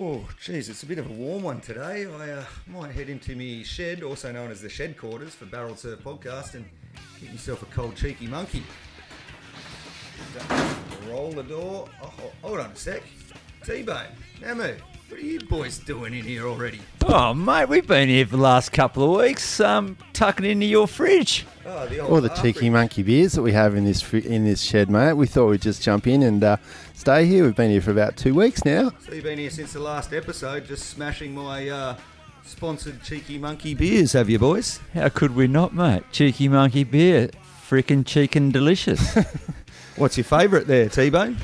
Oh, geez, it's a bit of a warm one today. I uh, might head into me shed, also known as the shed quarters for Barrel Surf Podcast, and get myself a cold cheeky monkey. Roll the door. Oh, hold on a sec. T-Bone, Namu, what are you boys doing in here already? Oh, mate, we've been here for the last couple of weeks, um, tucking into your fridge. Oh, the All the Afri- cheeky monkey beers that we have in this in this shed, mate. We thought we'd just jump in and uh, stay here. We've been here for about two weeks now. So you've been here since the last episode, just smashing my uh, sponsored cheeky monkey beers, have you, boys? How could we not, mate? Cheeky monkey beer, frickin' cheeky delicious. What's your favourite there, T-Bone?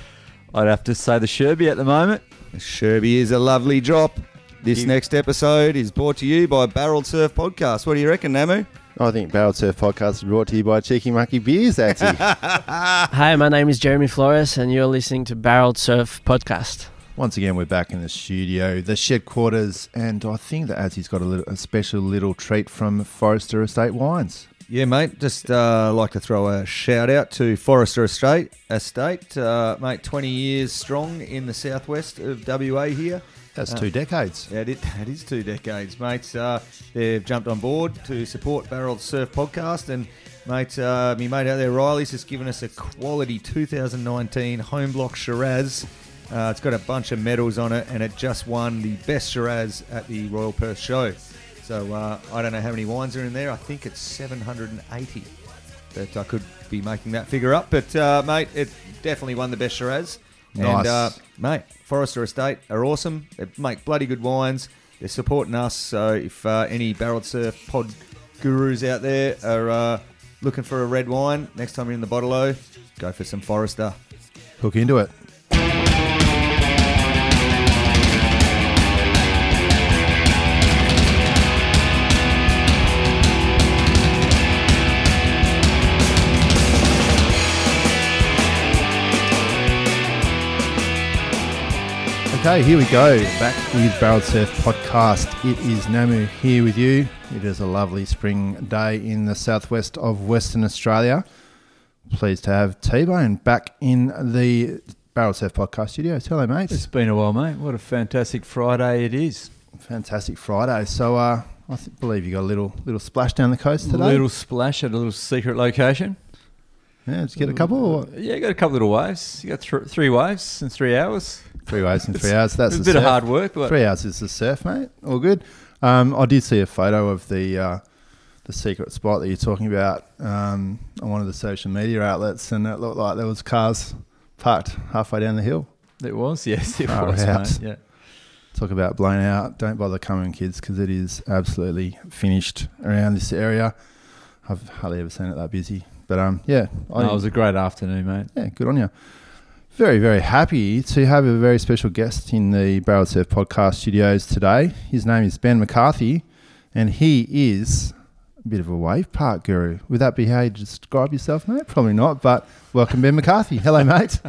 I'd have to say the Sherby at the moment. The Sherby is a lovely drop. This You- next episode is brought to you by Barrel Surf Podcast. What do you reckon, Namu? I think Barrel Surf Podcast is brought to you by Cheeky Monkey Beers, actually. Hi, my name is Jeremy Flores, and you're listening to Barreled Surf Podcast. Once again, we're back in the studio, the shed quarters, and I think that Azzy's got a, little, a special little treat from Forester Estate Wines. Yeah, mate. Just uh, like to throw a shout out to Forester Estate. Estate, uh, mate. Twenty years strong in the southwest of WA here. That's Uh, two decades. Yeah, it, it is two decades, mate. Uh, they've jumped on board to support Barrel Surf Podcast, and mate, uh, me mate out there, Riley's just given us a quality 2019 home block Shiraz. Uh, it's got a bunch of medals on it, and it just won the best Shiraz at the Royal Perth Show. So uh, I don't know how many wines are in there. I think it's 780. But I could be making that figure up. But uh, mate, it definitely won the best Shiraz. And uh, mate, Forester Estate are awesome. They make bloody good wines. They're supporting us. So if uh, any barrel surf pod gurus out there are uh, looking for a red wine, next time you're in the bottle go for some Forester. Hook into it. Okay, here we go. Back with Barrel Surf Podcast. It is Namu here with you. It is a lovely spring day in the southwest of Western Australia. Pleased to have T Bone back in the Barrel Surf Podcast studios. Hello, mate. It's been a while, mate. What a fantastic Friday it is. Fantastic Friday. So, uh, I th- believe you got a little little splash down the coast today. A little splash at a little secret location. yeah, did you get a couple or what? Yeah, got a couple of little waves. You got th- three waves in three hours. Three waves in three hours. That's a bit of hard work, but Three hours is the surf, mate. All good. Um, I did see a photo of the uh, the secret spot that you're talking about um, on one of the social media outlets, and it looked like there was cars parked halfway down the hill. it was. Yes, it Far was, out. mate. Yeah. Talk about blown out. Don't bother coming, kids, because it is absolutely finished around this area. I've hardly ever seen it that busy. But um, yeah, No, it was a great afternoon, mate. Yeah, good on you. Very, very happy to have a very special guest in the Barrel Surf podcast studios today. His name is Ben McCarthy, and he is a bit of a wave park guru. Would that be how you describe yourself, mate? Probably not, but welcome, Ben McCarthy. Hello, mate.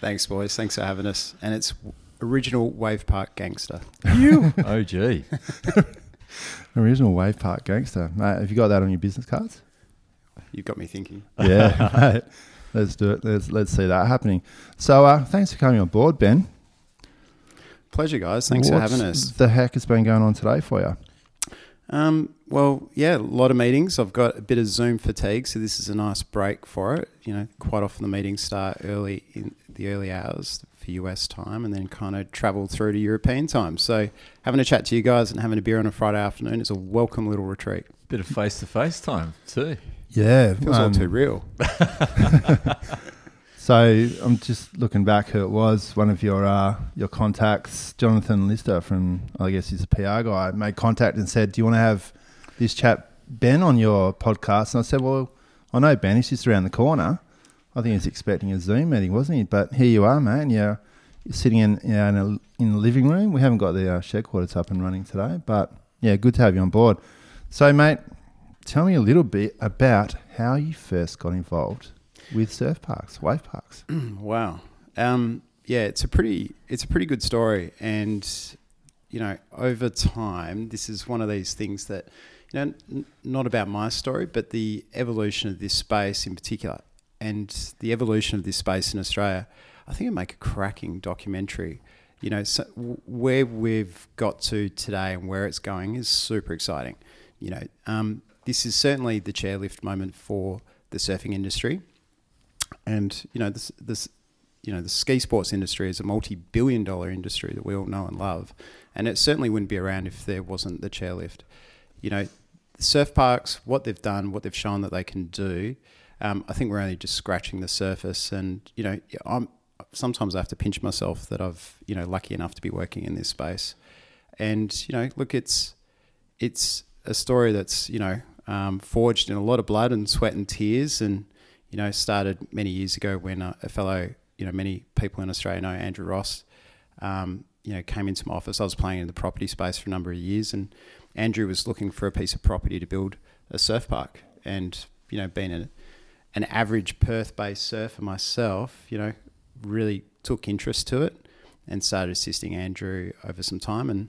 Thanks, boys. Thanks for having us. And it's original Wave Park Gangster. You? oh, gee. Original wave park gangster. Mate, have you got that on your business cards? You've got me thinking. Yeah, mate. Let's do it. Let's, let's see that happening. So, uh, thanks for coming on board, Ben. Pleasure, guys. Thanks for having us. the heck has been going on today for you? Um, well, yeah, a lot of meetings. I've got a bit of Zoom fatigue, so this is a nice break for it. You know, quite often the meetings start early in the early hours for US time and then kind of travel through to European time. So having a chat to you guys and having a beer on a Friday afternoon is a welcome little retreat. Bit of face to face time, too. Yeah, Feels all um, too real. So I'm just looking back who it was. One of your uh, your contacts, Jonathan Lister from I guess he's a PR guy, made contact and said, "Do you want to have this chap Ben on your podcast?" And I said, "Well, I know Ben. He's just around the corner. I think he's expecting a Zoom meeting, wasn't he? But here you are, man. You're, you're sitting in you know, in, a, in the living room. We haven't got the uh, shed quarters up and running today, but yeah, good to have you on board. So, mate, tell me a little bit about how you first got involved with surf parks, wave parks. Wow. Um, yeah, it's a pretty it's a pretty good story, and you know, over time, this is one of these things that you know, n- not about my story, but the evolution of this space in particular, and the evolution of this space in Australia. I think it'd make a cracking documentary. you know, so where we've got to today and where it's going is super exciting. You know, um, this is certainly the chairlift moment for the surfing industry, and you know, this this you know, the ski sports industry is a multi-billion-dollar industry that we all know and love, and it certainly wouldn't be around if there wasn't the chairlift. You know, surf parks, what they've done, what they've shown that they can do. Um, I think we're only just scratching the surface, and you know, I'm sometimes I have to pinch myself that I've you know lucky enough to be working in this space, and you know, look, it's it's a story that's you know um, forged in a lot of blood and sweat and tears, and you know, started many years ago when a, a fellow you know many people in Australia know Andrew Ross. Um, you know, came into my office. I was playing in the property space for a number of years, and Andrew was looking for a piece of property to build a surf park. And you know, being a, an average Perth-based surfer myself, you know, really took interest to it and started assisting Andrew over some time. And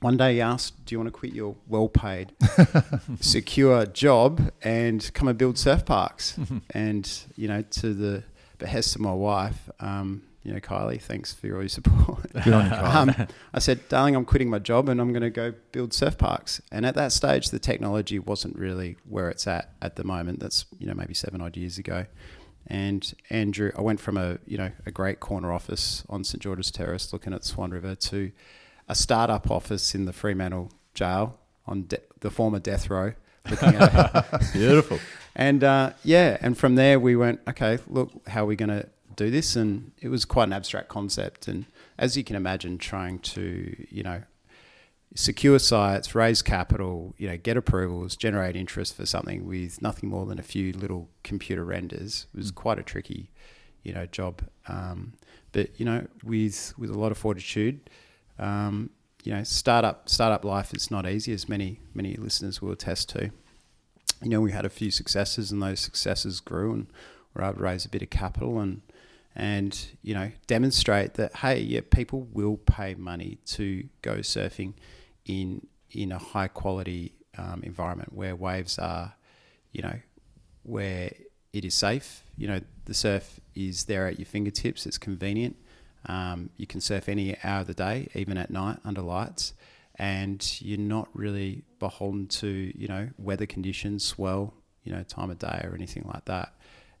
one day he asked, "Do you want to quit your well-paid, secure job and come and build surf parks?" and you know, to the behest of my wife, um, you know, Kylie, thanks for all your support. Good on you, Kyle. um, I said, darling, I'm quitting my job and I'm going to go build surf parks. And at that stage, the technology wasn't really where it's at at the moment. That's, you know, maybe seven odd years ago. And Andrew, I went from a, you know, a great corner office on St. George's Terrace looking at Swan River to a startup office in the Fremantle jail on de- the former death row looking at Beautiful. and uh, yeah, and from there we went, okay, look, how are we going to do this? And it was quite an abstract concept. And as you can imagine, trying to, you know, secure sites, raise capital, you know, get approvals, generate interest for something with nothing more than a few little computer renders was quite a tricky, you know, job. Um, but you know, with with a lot of fortitude, um, you know, startup startup life is not easy, as many many listeners will attest to. You know, we had a few successes, and those successes grew, and were able to raise a bit of capital and and you know demonstrate that hey, yeah, people will pay money to go surfing in in a high quality um, environment where waves are, you know, where it is safe. You know, the surf is there at your fingertips. It's convenient. Um, you can surf any hour of the day, even at night under lights, and you're not really beholden to you know weather conditions, swell, you know, time of day or anything like that.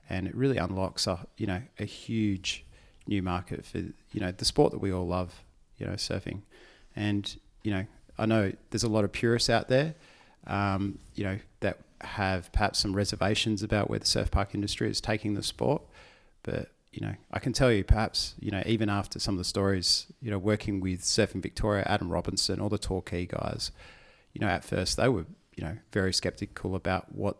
And it really unlocks a you know a huge new market for you know the sport that we all love, you know, surfing. And you know, I know there's a lot of purists out there, um, you know, that have perhaps some reservations about where the surf park industry is taking the sport. But you know, I can tell you, perhaps you know, even after some of the stories, you know, working with Surfing Victoria, Adam Robinson, all the Torquay guys, you know, at first they were you know very skeptical about what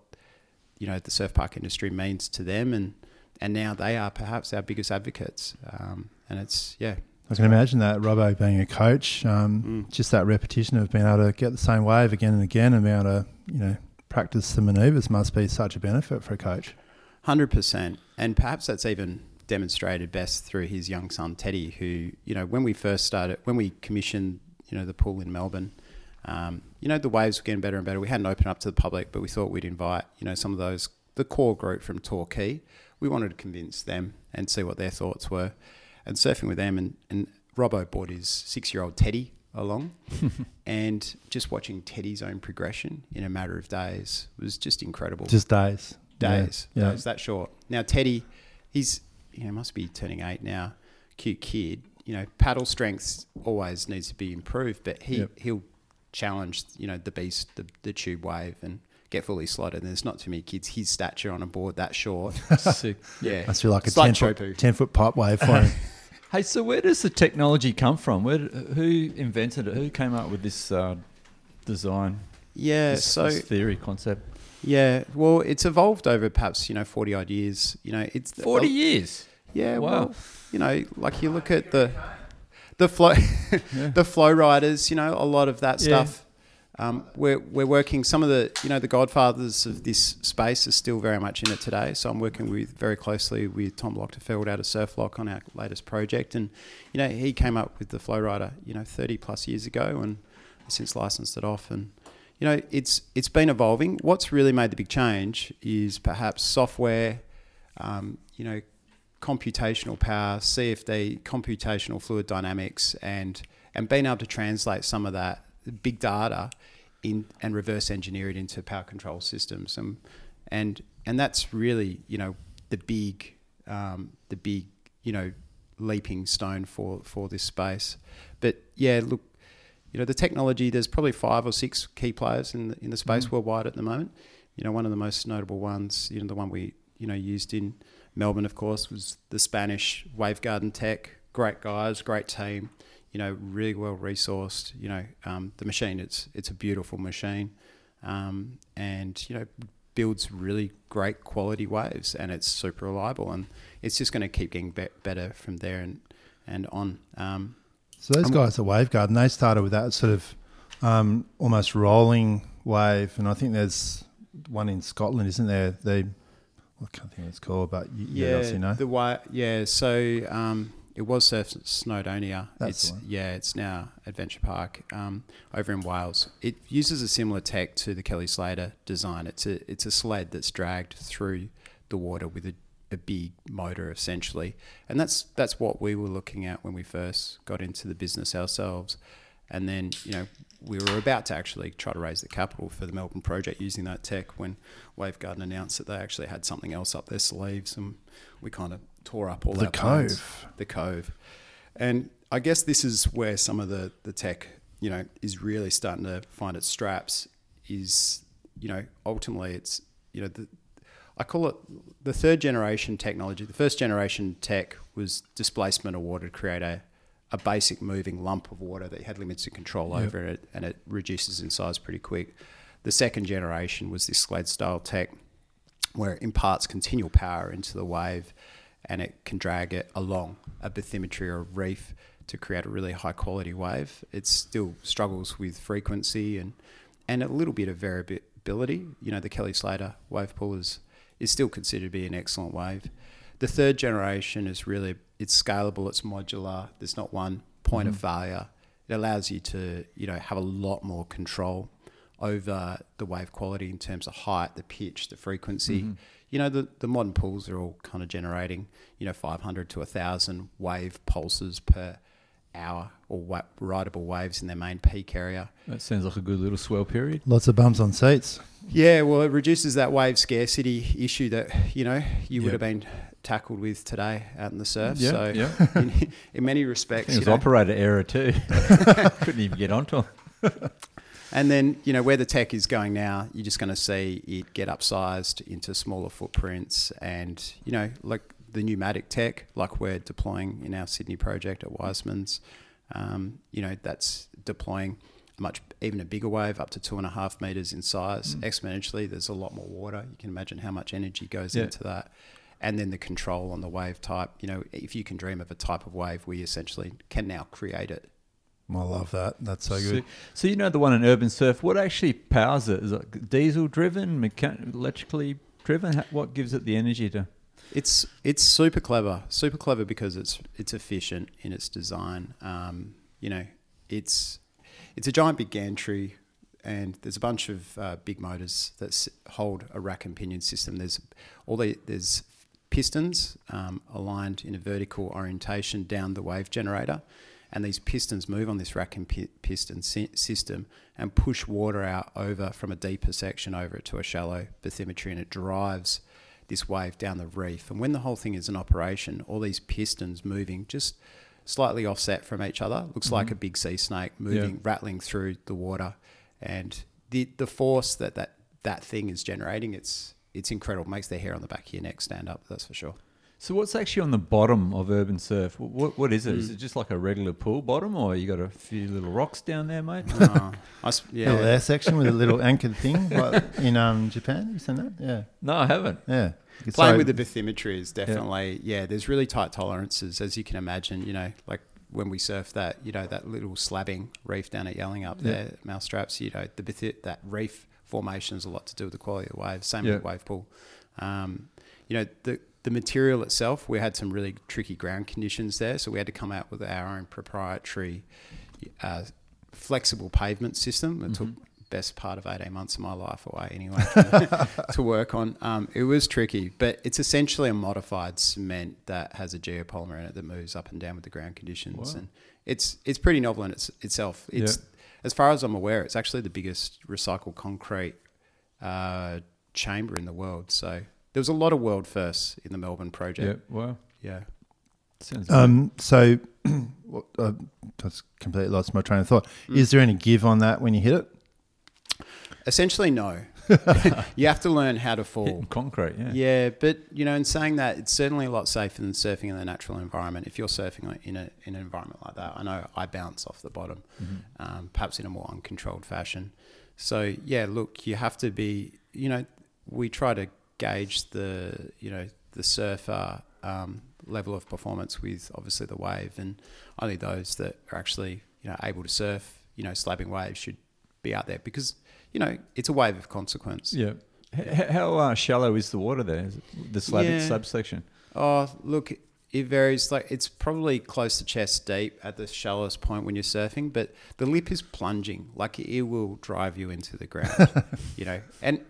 you know the surf park industry means to them, and and now they are perhaps our biggest advocates. Um, and it's yeah, I can imagine that Robbo being a coach, um, Mm. just that repetition of being able to get the same wave again and again, and being able to you know practice the manoeuvres must be such a benefit for a coach. Hundred percent, and perhaps that's even demonstrated best through his young son Teddy, who you know when we first started, when we commissioned you know the pool in Melbourne, um, you know the waves were getting better and better. We hadn't opened up to the public, but we thought we'd invite you know some of those the core group from Torquay. We wanted to convince them and see what their thoughts were, and surfing with them. And, and Robbo brought his six year old Teddy along, and just watching Teddy's own progression in a matter of days was just incredible Just days, days. Yeah, Days that short. Now Teddy, he's you know must be turning eight now. Cute kid. You know, paddle strength always needs to be improved, but he Yep. he'll challenge you know the beast, the, the tube wave, and get fully slotted. And there's not too many kids his stature on a board that short. Sick. yeah, Must feel like a like ten foot, 10 foot pipe wave for him. Hey, so where does the technology come from? Where, who invented it? Who came up with this uh, design? yeah. this, so this theory concept. Yeah, well, it's evolved over perhaps you know forty odd years. You know, it's Forty years. Yeah, Wow. well, you know, like you look at the the flow the flow riders, you know, a lot of that Yeah. stuff. Um, we're we're working. Some of the you know the godfathers of this space are still very much in it today. So I'm working with very closely with Tom Lochtefeld out of Surf Loch on our latest project, and you know he came up with the flow rider, you know, 30 plus years ago, and since licensed it off, and you know it's it's been evolving. What's really made the big change is perhaps software, um, you know, computational power, CFD, computational fluid dynamics, and and being able to translate some of that big data in and reverse engineer it into power control systems, and and and that's really you know the big um, the big you know leaping stone for for this space. But yeah, look, you know the technology. There's probably five or six key players in the, in the space worldwide at the moment. You know, one of the most notable ones, you know, the one we you know used in Melbourne, of course, was the Spanish Wavegarden Tech. Great guys, great team. You know, really well resourced. You know, um, the machine. It's it's a beautiful machine, um, and you know builds really great quality waves, and it's super reliable, and it's just going to keep getting be- better from there and and on. Um, So those Um, guys at Wavegarden, they started with that sort of um, almost rolling wave, and I think there's one in Scotland, isn't there? They, I can't think what it's called, but you, you know. The way, yeah. So um, it was Surf Snowdonia. That's it's yeah. It's now Adventure Park um, over in Wales. It uses a similar tech to the Kelly Slater design. It's a it's a sled that's dragged through the water with a, a big motor essentially, and that's that's what we were looking at when we first got into the business ourselves. And then, you know, we were about to actually try to raise the capital for the Melbourne project using that tech when Wavegarden announced that they actually had something else up their sleeves, and we kind of tore up all The our plans. Cove. The Cove, and I guess this is where some of the the tech, you know, is really starting to find its straps. Is you know, ultimately, it's you know the I call it the third generation technology. The first generation tech was displacement of water to create a, a basic moving lump of water that had limited control Yep. over it and it reduces in size pretty quick. The second generation was this sled style tech where it imparts continual power into the wave and it can drag it along a bathymetry or a reef to create a really high quality wave. It still struggles with frequency and, and a little bit of variability. You know, the Kelly Slater wave pool is, is still considered to be an excellent wave. The third generation is really it's scalable, it's modular. There's not one point of mm. failure. It allows you to you know have a lot more control over the wave quality in terms of height, the pitch, the frequency. Mm-hmm. You know, the, the modern pools are all kind of generating, you know, 500 to 1,000 wave pulses per hour or wa- rideable waves in their main peak area. That sounds like a good little swell period. Lots of bums on seats. Yeah, well, it reduces that wave scarcity issue that, you know, you would have been tackled with today out in the surf. Yeah, so, yeah. in, in many respects, think it was know, operator error too. Couldn't even get onto them. And then, you know, where the tech is going now, you're just going to see it get upsized into smaller footprints and, you know, like the pneumatic tech, like we're deploying in our Sydney project at Wiseman's, um, you know, that's deploying a much, even a bigger wave up to two and a half meters in size exponentially. There's a lot more water. You can imagine how much energy goes Yeah. into that. And then the control on the wave type, you know, if you can dream of a type of wave, we essentially can now create it. I love that. That's so good. So you know the one in Urban Surf. What actually powers it? Is it diesel driven, mechan- electrically driven? What gives it the energy to? It's it's super clever, super clever because it's it's efficient in its design. Um, you know, it's it's a giant big gantry, and there's a bunch of uh, big motors that s- hold a rack and pinion system. There's all the there's pistons um, aligned in a vertical orientation down the wave generator, and these pistons move on this rack and pi- piston sy- system and push water out over from a deeper section over to a shallow bathymetry, and it drives this wave down the reef. And when the whole thing is in operation, all these pistons moving just slightly offset from each other looks like a mm-hmm. big sea snake moving, rattling through the water, and the the force that that that thing is generating, it's it's incredible. Makes the hair on the back of your neck stand up. That's for sure. So what's actually on the bottom of Urban Surf? What what is it? Hmm. Is it just like a regular pool bottom, or you got a few little rocks down there, mate? Uh, I s- Little yeah, air section with a little anchored thing like in um, Japan. You seen that? Yeah. No, I haven't. Yeah. playing So- with the bathymetry is definitely yeah. There's really tight tolerances, as you can imagine. You know, like when we surf that, you know, that little slabbing reef down at Yallingup Yeah. there, Mousetraps. You know, the bathi- that reef formation has a lot to do with the quality of the waves. Same Yeah. with wave pool. Um, you know, the the material itself, we had some really tricky ground conditions there, so we had to come out with our own proprietary uh, flexible pavement system. It took best part of 18 months of my life away anyway to, to work on. Um, it was tricky, but it's essentially a modified cement that has a geopolymer in it that moves up and down with the ground conditions, Wow. and it's it's pretty novel in its, itself. It's as far as I'm aware, it's actually the biggest recycled concrete uh, chamber in the world. So there was a lot of world firsts in the Melbourne project. Yeah. project. Wow. Yeah. Sounds Um, so, what, uh, that's completely lost my train of thought. Mm. Is there any give on that when you hit it? Essentially, no. you have to learn how to fall. hitting concrete. Yeah. Yeah, but you know, in saying that, it's certainly a lot safer than surfing in the natural environment. If you're surfing in a in an environment like that, I know I bounce off the bottom, Mhm. um, perhaps in a more uncontrolled fashion. So yeah, look, you have to be. You know, we try to gauge the you know the surfer um, level of performance with obviously the wave, and only those that are actually you know able to surf you know slabbing waves should be out there because you know it's a wave of consequence. Yeah. H- how uh, shallow is the water there? The slab Yeah. subsection? Oh, look, it varies. Like it's probably close to chest deep at the shallowest point when you're surfing, but the lip is plunging. Like it will drive you into the ground, you know. And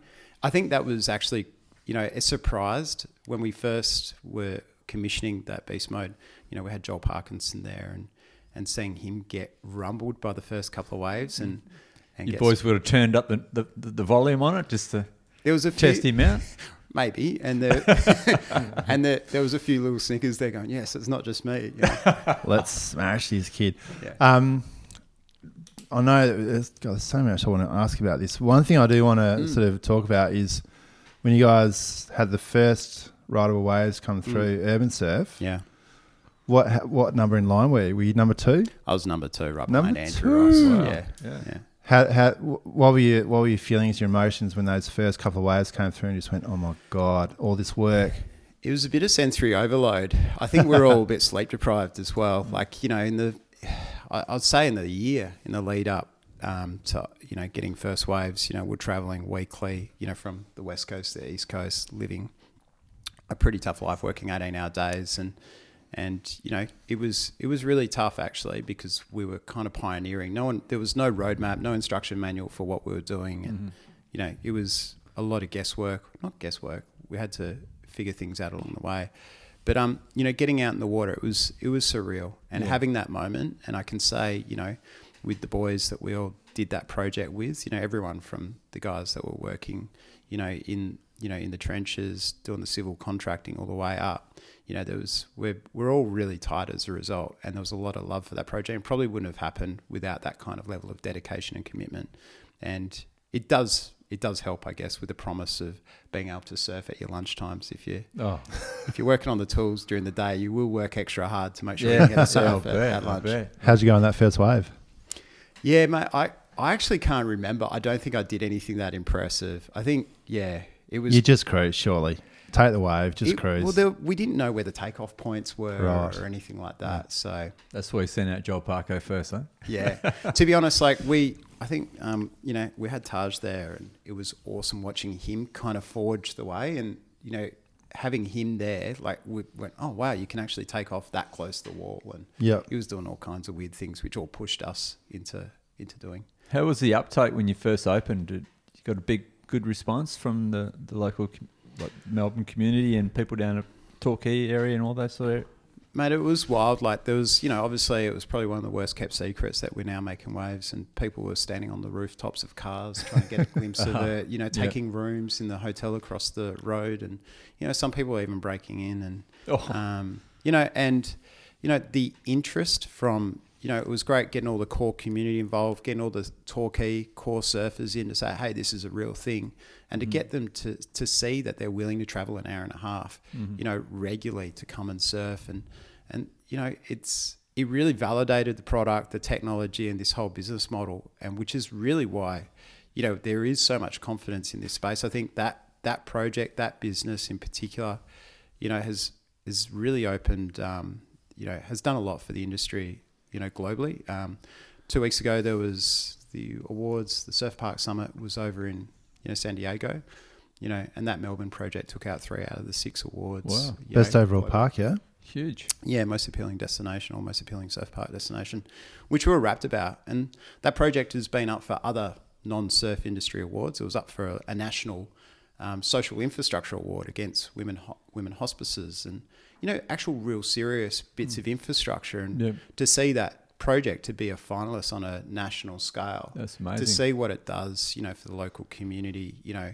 I think that was actually, you know, surprised when we first were commissioning that beast mode. You know, we had Joel Parkinson there, and and seeing him get rumbled by the first couple of waves, and and You boys would have turned up the, the, the volume on it just to there was a few, test him out. maybe, and the, and the, there was a few little snickers there going, yes, it's not just me. You know? Let's smash this kid. Yeah. Um, I know there's, God, there's so much I want to ask about this. One thing I do want to Mm. sort of talk about is when you guys had the first rideable waves come mm. through Urban Surf. Yeah. What what number in line were you? Were you number two? I was number two, right Number behind Andrew two. Ross. Wow. Yeah, Yeah. yeah. How, how, what were you, what were your feelings, your emotions when those first couple of waves came through and you just went, oh my God, all this work. It was a bit of sensory overload. I think we're all a bit sleep deprived as well. Mm. Like you know, in the, I'd say in the year in the lead up um, to you know getting first waves. You know, we're traveling weekly. You know, from the west coast to the east coast, living a pretty tough life, working eighteen hour days, and and you know it was it was really tough actually because we were kind of pioneering. No one, there was no roadmap, no instruction manual for what we were doing, and you know it was a lot of guesswork. Not guesswork. We had to figure things out along the way. But um, you know, getting out in the water, it was it was surreal, and having that moment. And I can say, you know, with the boys that we all did that project with, you know, everyone from the guys that were working, you know, in you know in the trenches, doing the civil contracting all the way up. You know, there was we're we're all really tight as a result, and there was a lot of love for that project, and probably wouldn't have happened without that kind of level of dedication and commitment. And it does it does help, I guess, with the promise of being able to surf at your lunchtimes. If you Oh, if you're working on the tools during the day, you will work extra hard to make sure yeah. you get a I'll surf at, bet, at lunch. bet. How'd you go on that first wave? Yeah, mate. I, I actually can't remember. I don't think I did anything that impressive. I think yeah, it was. You just cruise, surely. Take the wave, just it- cruise. Well, there, we didn't know where the takeoff points were Right. or, anything like that. So That's why we sent out Joel Parko first, huh? yeah, to be honest, like we, I think um, you know we had Taj there, and it was awesome watching him kind of forge the way, and you know having him there, like we went, oh wow, you can actually take off that close to the wall, and Yep. he was doing all kinds of weird things, which all pushed us into into doing. How was the uptake when you first opened? Did you got a big, good response from the, the local like Melbourne community and people down at Torquay area and all that sort of? Mate, it was wild. Like there was, you know, obviously it was probably one of the worst kept secrets that we're now making waves, and people were standing on the rooftops of cars trying to get a glimpse of it. You know, taking rooms in the hotel across the road, and you know, some people were even breaking in, and Oh. um, you know, and you know, the interest from you know, it was great getting all the core community involved, getting all the Torquay core surfers in to say, hey, this is a real thing, and to get them to to see that they're willing to travel an hour and a half, you know, regularly to come and surf, and and you know, it's it really validated the product, the technology, and this whole business model, and which is really why, you know, there is so much confidence in this space. I think that that project, that business in particular, you know, has has really opened, um, you know, has done a lot for the industry, you know, globally. Um, two weeks ago, there was the awards. The Surf Park Summit was over in you know San Diego, you know, and that Melbourne project took out three out of the six awards. Wow. Best know, overall globally. park, yeah? Huge. Yeah, most appealing destination or most appealing surf park destination, which we were wrapped about. And that project has been up for other non surf industry awards. It was up for a, a national um, social infrastructure award against women ho- women hospices and you know actual real serious bits of infrastructure and Yep. to see that project to be a finalist on a national scale That's amazing. to see what it does you know for the local community you know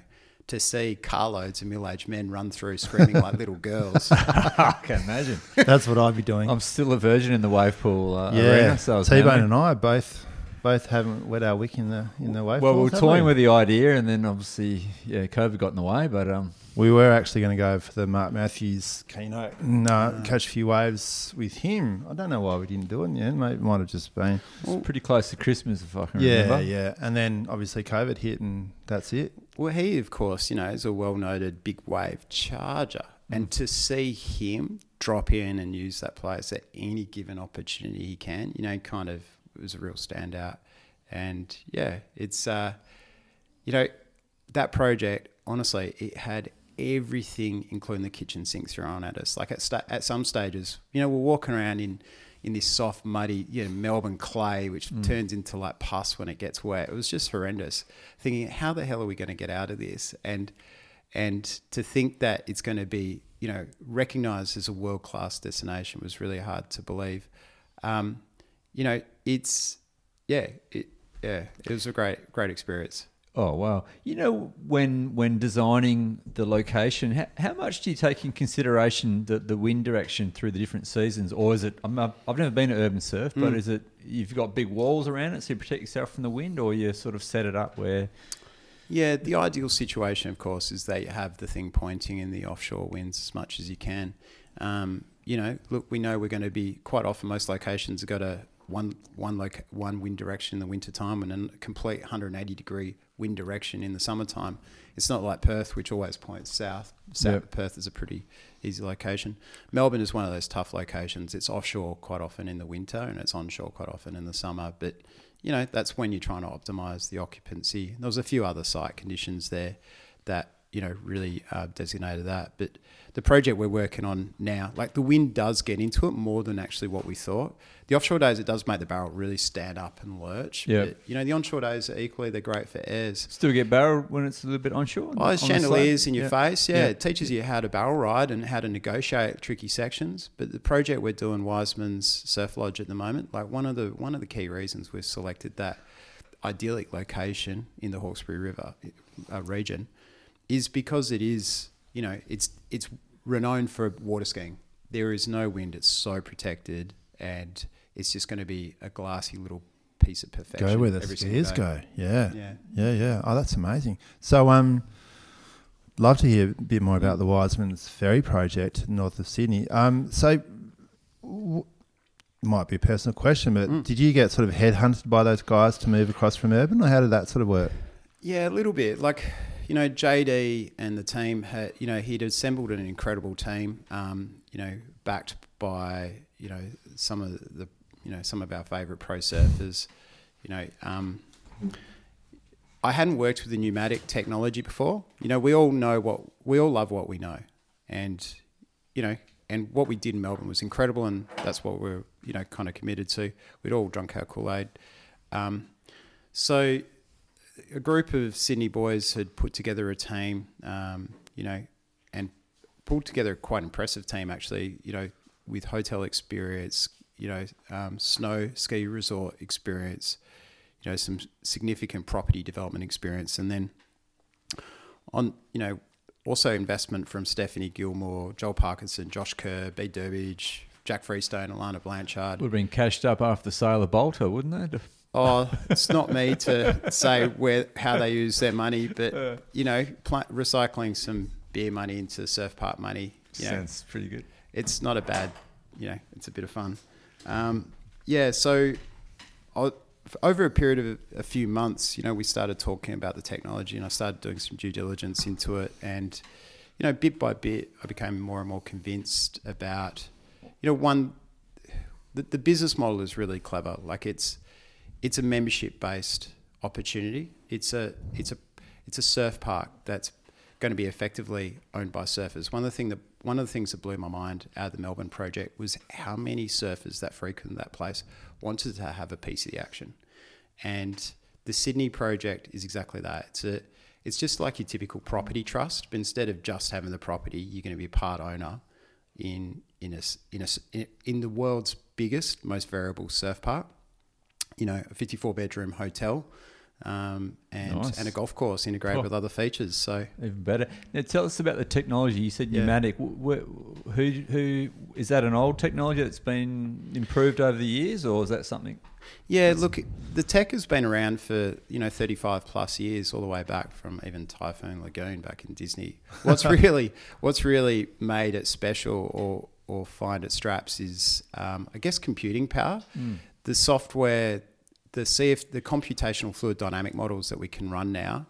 to see carloads of middle-aged men run through screaming like little girls I can imagine. That's what I'd be doing. I'm still a virgin in the wave pool uh, yeah, arena. So T-Bone and I both both haven't wet our wick in the in the wave. Well, we were pools, toying we? with the idea, and then obviously, yeah, COVID got in the way. But um, We were actually going to go for the Mark Mathews keynote and uh, catch a few waves with him. I don't know why we didn't do it. Yeah, mate, it might have just been. it's pretty close to Christmas, if I can Yeah, remember. yeah. And then obviously COVID hit, and that's it. Well, he, of course, you know, is a well noted big wave charger. And to see him drop in and use that place at any given opportunity he can, you know, kind of was a real standout. And yeah, it's, uh, you know, that project, honestly, it had everything, including the kitchen sink, thrown at us. Like at, sta- at some stages, you know, we're walking around in, in this soft, muddy, you know, Melbourne clay, which turns into like pus when it gets wet. It was just horrendous. Thinking, how the hell are we going to get out of this? And and to think that it's going to be, you know, recognized as a world class destination was really hard to believe. Um, you know, it's yeah, it yeah, it was a great great experience. Oh wow! You know, when when designing the location, how, how much do you take in consideration the, the wind direction through the different seasons, or is it? I'm, I've I've never been to urban surf, but Mm. is it you've got big walls around it so you protect yourself from the wind, or you sort of set it up where? Yeah, the ideal situation, of course, is that you have the thing pointing in the offshore winds as much as you can. Um, you know, look, we know we're going to be quite often. Most locations have got a one one loc- one wind direction in the winter time and a complete 180 degree wind direction in the summertime. It's not like Perth, which always points south. South Yep. Perth is a pretty easy location. Melbourne is one of those tough locations. It's offshore quite often in the winter and it's onshore quite often in the summer. But you know, that's when you're trying to optimize the occupancy. There was a few other site conditions there that, you know, really uh, designated that. But the project we're working on now, like the wind does get into it more than actually what we thought. The offshore days, it does make the barrel really stand up and lurch. Yeah. But, you know, the onshore days are equally, they're great for airs. Still get barrel when it's a little bit onshore. Oh, on it's the slab? chandeliers in your Yeah. face. Yeah, Yeah. it teaches you how to barrel ride and how to negotiate tricky sections. But the project we're doing, Wiseman's Surf Lodge at the moment, like one of the one of the key reasons we've selected that idyllic location in the Hawkesbury River uh, region is because it is, you know, it's it's renowned for water skiing. There is no wind; it's so protected, and it's just going to be a glassy little piece of perfection. Go where the every single skiers go. Yeah. Yeah. Yeah, yeah. Oh, that's amazing. So, um, love to hear a bit more about the Wiseman's Ferry project north of Sydney. Um, so, w- might be a personal question, but Mm. did you get sort of headhunted by those guys to move across from urban, or how did that sort of work? Yeah, a little bit. Like, you know, JD and the team had, you know, he'd assembled an incredible team, um, you know, backed by, you know, some of the, you know, some of our favourite pro surfers. You know, um, I hadn't worked with the pneumatic technology before. You know, we all know what, we all love what we know. And, you know, and what we did in Melbourne was incredible, and that's what we're, you know, kind of committed to. We'd all drunk our Kool Aid. Um, so a group of Sydney boys had put together a team, um, you know, and pulled together a quite impressive team actually, you know, with hotel experience, you know, um, snow ski resort experience, you know, some significant property development experience, and then on, you know, also investment from Stephanie Gilmore, Joel Parkinson, Josh Kerr, Bede Durbidge, Jack Freestone, Alana Blanchard. Would have been cashed up after the sale of Balter, wouldn't it? Oh, it's not me to say where how they use their money, but you know, pl- recycling some beer money into surf park money. You know, Sounds pretty good. it's not a bad, you know, it's a bit of fun. Um, yeah, so I, f- over a period of a few months, you know, we started talking about the technology, and I started doing some due diligence into it, and you know, bit by bit, I became more and more convinced about, you know, one, the, the business model is really clever. Like it's, it's a membership based opportunity. It's a, it's a, it's a surf park that's going to be effectively owned by surfers. One of the thing that one of the things that blew my mind out of the Melbourne project was how many surfers that frequent that place wanted to have a piece of the action, and the Sydney project is exactly that. It's a it's just like your typical property trust, but instead of just having the property, you're going to be a part owner in in a in a in the world's biggest, most variable surf park. You know, a 54 bedroom hotel, um, and Nice. and a golf course integrated Oh. with other features. So Even better. Now, tell us about the technology. You said Yeah. pneumatic. Wh- wh- Who, who is that? An old technology that's been improved over the years, or is that something? Yeah, look, the tech has been around for you know 35 plus years, all the way back from even Typhoon Lagoon back in Disney. What's really what's really made it special or or find it straps is um, I guess computing power, the software, the CF, the computational fluid dynamic models that we can run now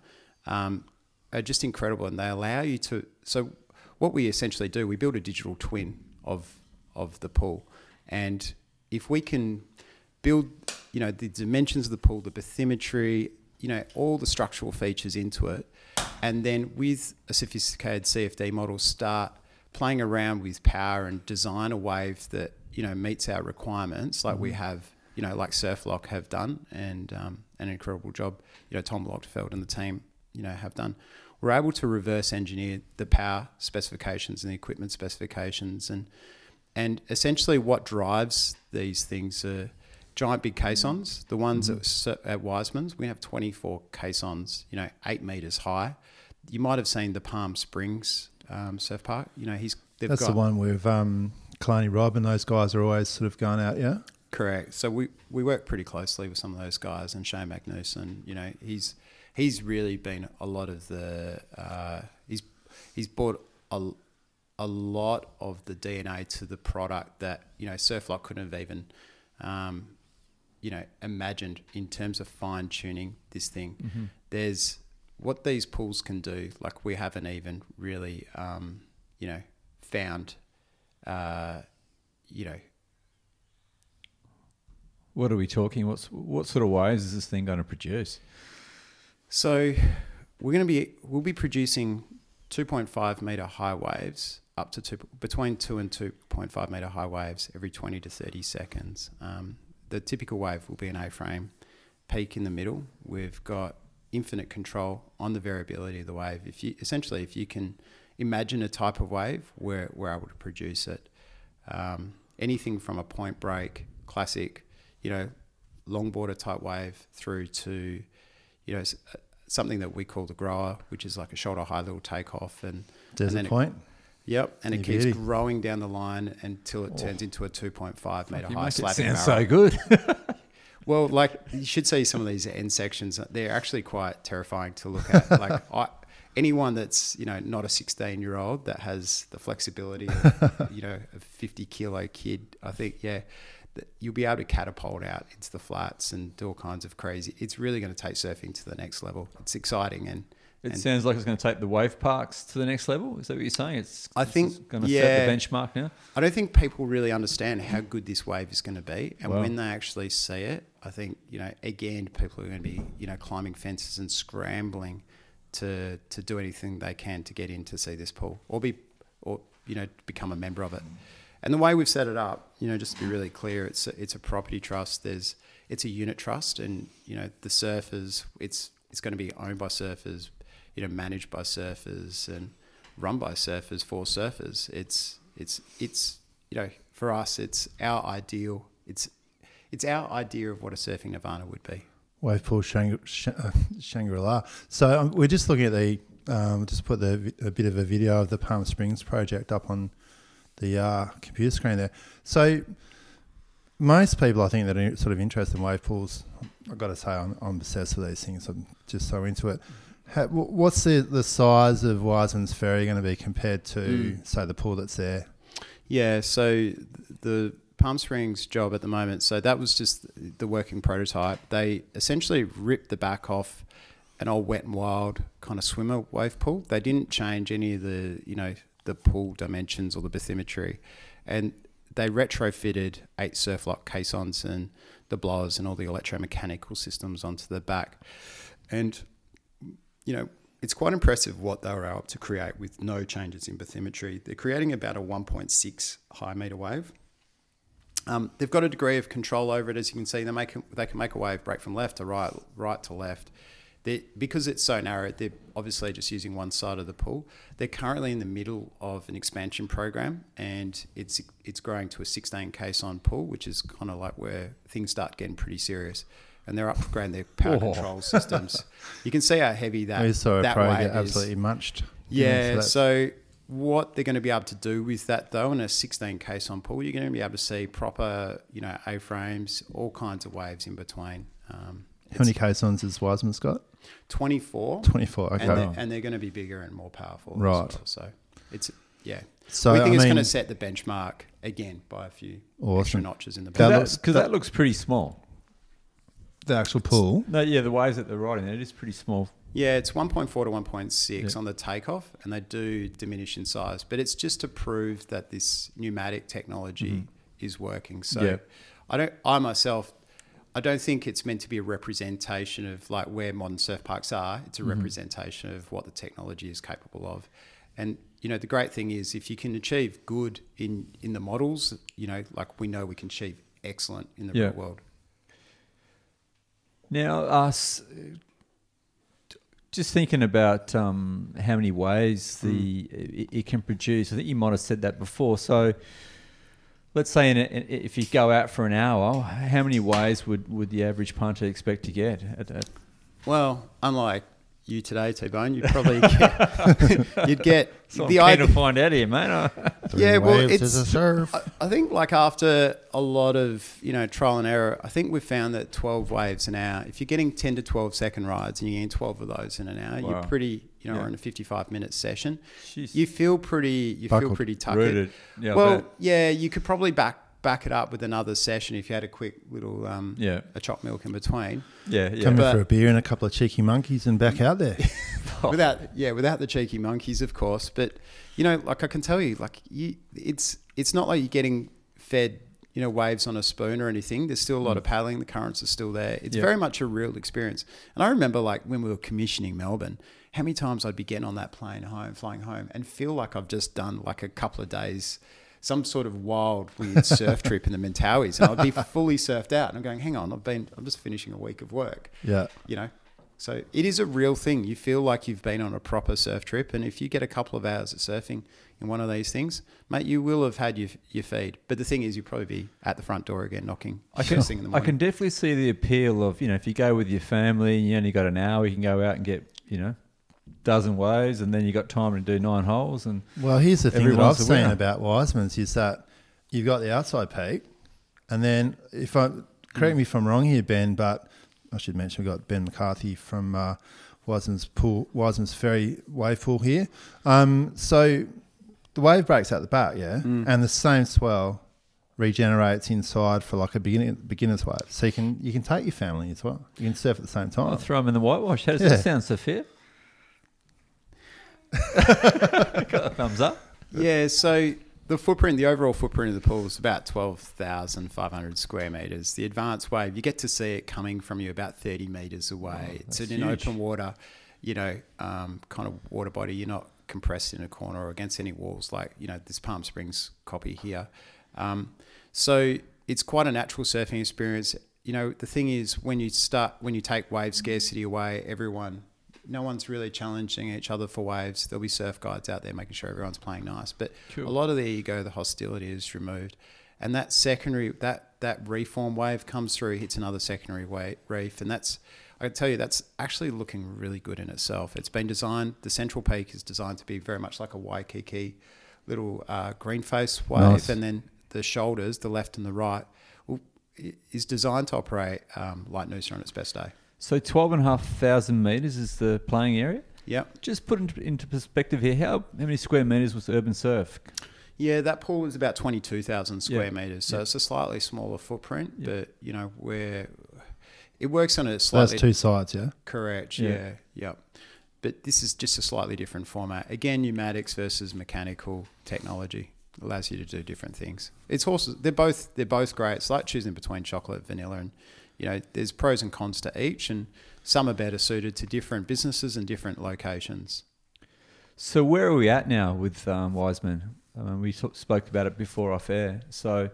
um, are just incredible, and they allow you to. So what we essentially do, we build a digital twin of of the pool, and if we can build, you know, the dimensions of the pool, the bathymetry, you know, all the structural features into it, and then with a sophisticated CFD model, start playing around with power and design a wave that you know meets our requirements, like we have, you know, like Surf Loch have done, and um, an incredible job, you know, Tom Lochtefeld and the team, you know, have done. We're able to reverse engineer the power specifications and the equipment specifications, and and essentially what drives these things are giant big caissons. The ones at, Sur- at Wiseman's, we have 24 caissons, you know, eight meters high. You might have seen the Palm Springs um, surf park. You know, he's they've That's got the one with um, Kalani Robb and those guys are always sort of going out, yeah? Correct. So we, we work pretty closely with some of those guys, and Cheyne Magnusson. You know, he's he's really been a lot of the uh, he's he's brought a, a lot of the DNA to the product that you know Surf Loch couldn't have even um, you know imagined in terms of fine tuning this thing. There's what these pools can do. Like we haven't even really um, you know found uh, you know What are we talking? What's what sort of waves is this thing going to produce? So we're going to be we'll be producing 2.5 meter high waves up to two, between two and 2.5 meter high waves every 20 to 30 seconds. Um, the typical wave will be an A-frame peak in the middle. We've got infinite control on the variability of the wave. If you essentially if you can imagine a type of wave, we're we're able to produce it. Um, anything from a point break, classic, you know, longboarder type wave through to you know, uh, something that we call the grower, which is like a shoulder high little takeoff, and Desert and then it- Point. yep, and it keeps beauty. growing down the line until it turns into a 2.5 meter You high make slapping sound barrel. so good. Well, like you should see some of these end sections. They're actually quite terrifying to look at. like I, anyone that's you know not a 16 year old that has the flexibility of you know a 50 kilo kid, I think yeah, that you'll be able to catapult out into the flats and do all kinds of crazy. It's really going to take surfing to the next level. It's exciting and. It and sounds like it's going to take the wave parks to the next level. Is that what you're saying? It's I think- it's going to yeah. set the benchmark now. I don't think people really understand how good this wave is going to be, and Wow. when they actually see it, I think you know again people are going to be you know climbing fences and scrambling to to do anything they can to get in to see this pool or be or you know become a member of it. And the way we've set it up, you know, just to be really clear, it's a, it's a property trust. There's it's a unit trust, and you know the surfers. It's it's going to be owned by surfers, you know, managed by surfers, and run by surfers for surfers. It's it's it's you know for us, it's our ideal. It's it's our idea of what a surfing nirvana would be. Wave Pool uh, Shangri-La. So um, we're just looking at the, um, just put the a bit of a video of the Palm Springs project up on the uh, computer screen there. So most people, I think, that are sort of interested in wave pools, I've got to say, I'm, I'm obsessed with these things. I'm just so into it. Ha, wh- what's the, the size of Wiseman's Ferry going to be compared to, Mm. say, the pool that's there? Yeah, so the Palm Springs job at the moment, so that was just the working prototype. They essentially ripped the back off an old wet and wild kind of swimmer wave pool. They didn't change any of the, you know, the pool dimensions or the bathymetry. And they retrofitted eight Surf Loch caissons and the blowers and all the electromechanical systems onto the back. And, you know, it's quite impressive what they were able to create with no changes in bathymetry. They're creating about a 1.6 high meter wave. Um, they've got a degree of control over it, as you can see. They make they can make a wave break from left to right, right to left. Because it's so narrow, they're obviously just using one side of the pool. They're currently in the middle of an expansion program, and it's it's growing to a 16 caisson pool, which is kind of like where things start getting pretty serious. And they're upgrading their power Oh. control systems. You can see how heavy that saw a that pro wave get is. absolutely munched. Yeah, that's- so what they're going to be able to do with that though in a 16 caisson pool, you're going to be able to see proper, you know, A-frames, all kinds of waves in between. Um, how many caissons has Wiseman's got? 24. 24. Okay. And, they're, oh. and they're going to be bigger and more powerful. as Right. well. So it's, yeah. so we think I it's mean, going to set the benchmark again by a few extra Awesome. notches in the That Because benchmark. that, looks- 'cause that looks pretty small. the actual pool. No, yeah, the waves that they're riding it is pretty small. Yeah, it's 1.4 to 1.6 Yeah. on the takeoff, and they do diminish in size. But it's just to prove that this pneumatic technology mm-hmm. is working. So Yeah. I don't, I myself, I don't think it's meant to be a representation of like where modern surf parks are. It's a mm-hmm. representation of what the technology is capable of. And you know, the great thing is if you can achieve good in in the models, you know, like we know we can achieve excellent in the Yeah. real world. Now, uh, us just thinking about um, how many ways mm. the it, it can produce. I think you might have said that before. So, let's say in a, if you go out for an hour, how many waves would, would the average punter expect to get? At, at, Well, unlike you today, T Bone, you'd probably get, you'd get so the I'm idea. to find out here, mate. Yeah, well, it's a surf. I, I think like after a lot of you know trial and error, I think we've found that 12 waves an hour. If you're getting 10 to 12 second rides and you're getting 12 of those in an hour, you're pretty you know Yeah. we're in a 55 minute session. Jeez. You feel pretty you feel pretty tucked. Rooted. Yeah, well, yeah, you could probably back back it up with another session if you had a quick little um, Yeah. a chopped milk in between. yeah, yeah. Come in for a beer and a couple of cheeky monkeys and back out there. without yeah without the cheeky monkeys of course but you know like i can tell you like you it's it's not like you're getting fed you know waves on a spoon or anything there's still a lot of paddling the currents are still there it's Yeah. very much a real experience and i remember like when we were commissioning melbourne how many times i'd be getting on that plane home flying home and feel like i've just done like a couple of days some sort of wild weird surf trip in the Mentawais and i'd be fully surfed out and i'm going hang on i've been i'm just finishing a week of work yeah. you know. So it is a real thing. You feel like you've been on a proper surf trip, and if you get a couple of hours of surfing in one of these things, mate, you will have had your your feed. But the thing is, you'll probably be at the front door again, knocking I can, thing in the I can definitely see the appeal of, you know, if you go with your family and you only got an hour, you can go out and get, you know, dozen waves and then you got time to do nine holes and Well, here's the thing that I've seen about Wiseman's is that you've got the outside peak, and then if I correct me if I'm wrong here, Ben, but I should mention we've got Ben McCarthy from uh, Wiseman's pool, Wiseman's Ferry wave pool here. Um, so the wave breaks out the back, yeah, and the same swell regenerates inside for like a beginning, beginner's wave. So you can you can take your family as well. You can surf at the same time. I'll throw them in the whitewash. How does Yeah. that sound, Sophia? got a thumbs up. yeah. So the footprint, the overall footprint of the pool is about twelve thousand five hundred square meters. The advanced wave, you get to see it coming from you about thirty meters away. it's that's in huge. open water, you know, um, kind of water body. You're not compressed in a corner or against any walls like you know this Palm Springs copy here. Um, so it's quite a natural surfing experience. You know, the thing is when you start when you take wave scarcity away, everyone no one's really challenging each other for waves. There'll be surf guides out there making sure everyone's playing nice. But a lot of the ego, the hostility is removed. And that secondary that that reform wave comes through, hits another secondary wave, reef, and that's I can tell you that's actually looking really good in itself. It's been designed. The central peak is designed to be very much like a Waikiki little uh, green face wave, Nice. and then the shoulders, the left and the right, is designed to operate um, like Noosa on its best day. So 12,500 metres is the playing area. Yeah. Just put into, into perspective here, how, how many square metres was Urban Surf? Yeah, that pool is about twenty-two thousand square Yeah. meters, so Yeah. it's a slightly smaller footprint. Yeah. But you know, where it works on a So that's two sides, yeah. correct. Yeah. Yeah, yep. But this is just a slightly different format. Again, pneumatics versus mechanical technology allows you to do different things. It's horses. They're both they're both great. It's like choosing between chocolate, vanilla, and you know, there's pros and cons to each, and some are better suited to different businesses and different locations. So where are we at now with um, Wiseman? I mean, we sort- spoke about it before off air. So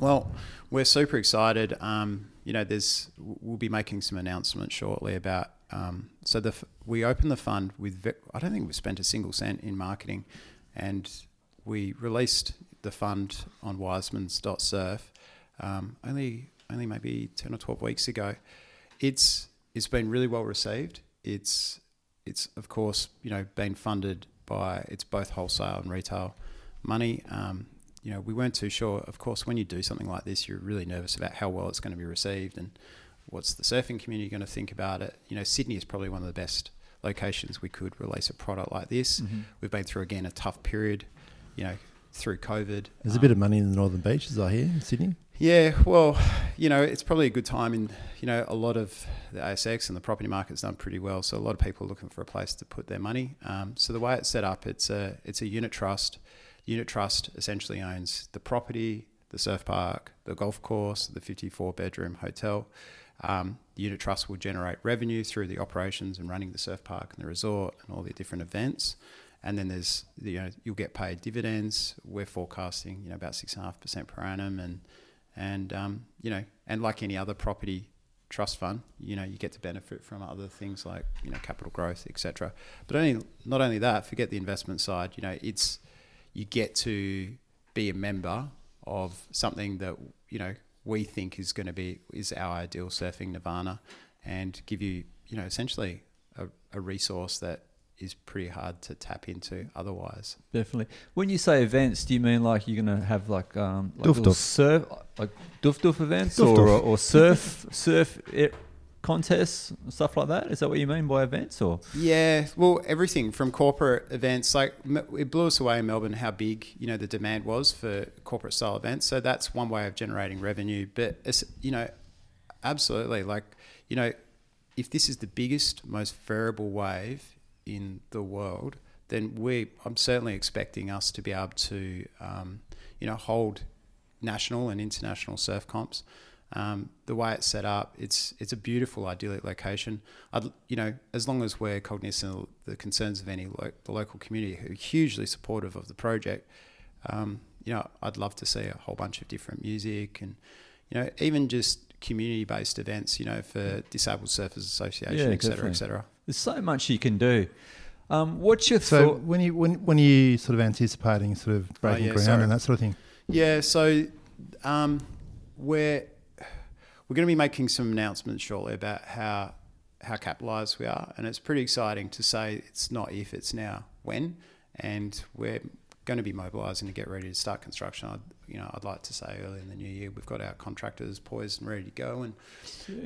Well, we're super excited. Um, you know, there's we'll be making some announcements shortly about. Um, so the f- we opened the fund with I don't think we've spent a single cent in marketing, and we released the fund on Wiseman's.surf um, only only maybe ten or twelve weeks ago. It's it's been really well received. It's it's of course you know been funded by it's both wholesale and retail money. Um, you know, we weren't too sure. Of course, when you do something like this, you're really nervous about how well it's going to be received and what's the surfing community going to think about it. You know, Sydney is probably one of the best locations we could release a product like this. We've been through again a tough period, you know, through COVID. There's a Um, bit of money in the Northern Beaches, I hear, in Sydney. Yeah, well, you know, it's probably a good time in, you know, a lot of the ASX and the property market's done pretty well. So a lot of people are looking for a place to put their money. Um, so the way it's set up, it's a it's a unit trust. Unit trust essentially owns the property, the surf park, the golf course, the 54 bedroom hotel. Um, the unit trust will generate revenue through the operations and running the surf park and the resort and all the different events. And then there's you know you'll get paid dividends. We're forecasting you know about six and a half percent per annum, and and um, you know and like any other property trust fund, you know you get to benefit from other things like you know capital growth, etc. But only not only that, forget the investment side. You know it's you get to be a member of something that you know we think is going to be is our ideal surfing nirvana, and give you you know essentially a, a resource that is pretty hard to tap into otherwise. definitely. When you say events, do you mean like you're gonna have like um like Doof doof. surf like doof doof events Doof or doof. or surf surf i contests stuff like that? Is that what you mean by events or? Yeah, well, everything from corporate events, like it blew us away in Melbourne how big you know the demand was for corporate style events. So that's one way of generating revenue. But it's, you know, absolutely, like you know, if this is the biggest, most variable wave in the world, then we, I'm certainly expecting us to be able to, um, you know, hold national and international surf comps. Um, the way it's set up, it's it's a beautiful, idyllic location. I'd, you know, as long as we're cognizant of the concerns of any lo- the local community who are hugely supportive of the project, um, you know, I'd love to see a whole bunch of different music and, you know, even just community-based events, you know, for Disabled Surfers Association, Yeah, et cetera, definitely. et cetera. There's so much you can do. Um, what's your So thought? when you when when are you sort of anticipating sort of breaking yeah, ground sorry. and that sort of thing. Yeah, so um, we're we're going to be making some announcements shortly about how how capitalised we are, and it's pretty exciting to say it's not if, it's now when, and we're going to be mobilising to get ready to start construction. I'd, you know, I'd like to say early in the new year we've got our contractors poised and ready to go, and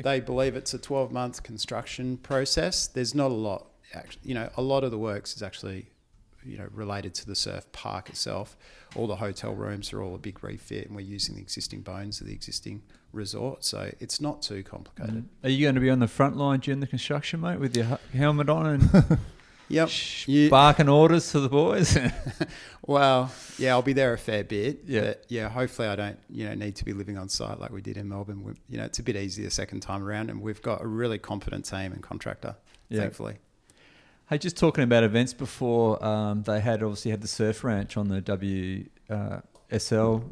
they believe it's a 12 month construction process. There's not a lot, actually, you know, a lot of the works is actually you know related to the surf park itself. All the hotel rooms are all a big refit, and we're using the existing bones of the existing resort, so it's not too complicated. Mm. Are you going to be on the front line during the construction, mate, with your helmet on and Yep. You- barking orders to the boys? Well, yeah, I'll be there a fair bit. Yeah. But yeah, hopefully I don't, you know, need to be living on site like we did in Melbourne. We, you know, it's a bit easier second time around, and we've got a really competent team and contractor, Yeah. thankfully. Hey, just talking about events before, um, they had obviously had the Surf Ranch on the WSL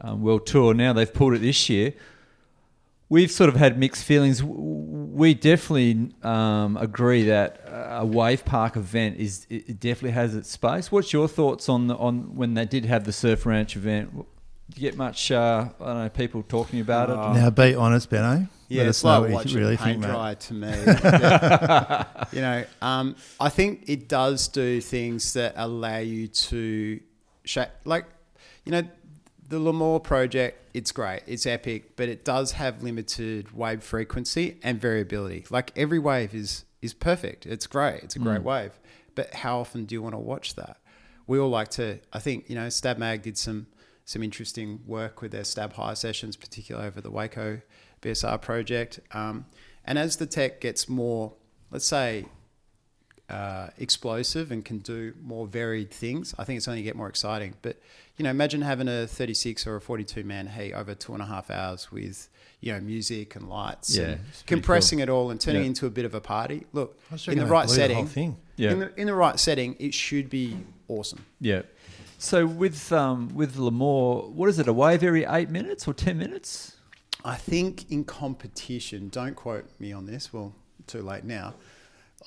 um, World Tour. Now they've pulled it this year. We've sort of had mixed feelings. We definitely um, agree that a wave park event is it it definitely has its space. What's your thoughts on the, on when they did have the Surf Ranch event? Do you get much uh, I don't know people talking about it? Oh. now, be honest, Benno. Yeah, Let it's us know like what watching you really paint think, dry to me. You know, um, I think it does do things that allow you to, sh- like, you know, the Lemoore project. It's great, it's epic, but it does have limited wave frequency and variability. Like every wave is is perfect. It's great. It's a great wave, but how often do you want to watch that? We all like to. I think you know, Stab Mag did some some interesting work with their Stab High sessions, particularly over the Waco BSR project. Um, and as the tech gets more, let's say, uh, explosive and can do more varied things, I think it's only get more exciting. But you know, imagine having a 36 or a 42 man heat over two and a half hours with you know music and lights, Yeah, and it's pretty compressing it all and turning Yeah. into a bit of a party. Look, in the right they blew the setting, thing. Yeah. in the in the right setting, it should be awesome. Yeah. So with um, with Lemoore, what is it? A wave every eight minutes or ten minutes? I think in competition, don't quote me on this. Well, too late now.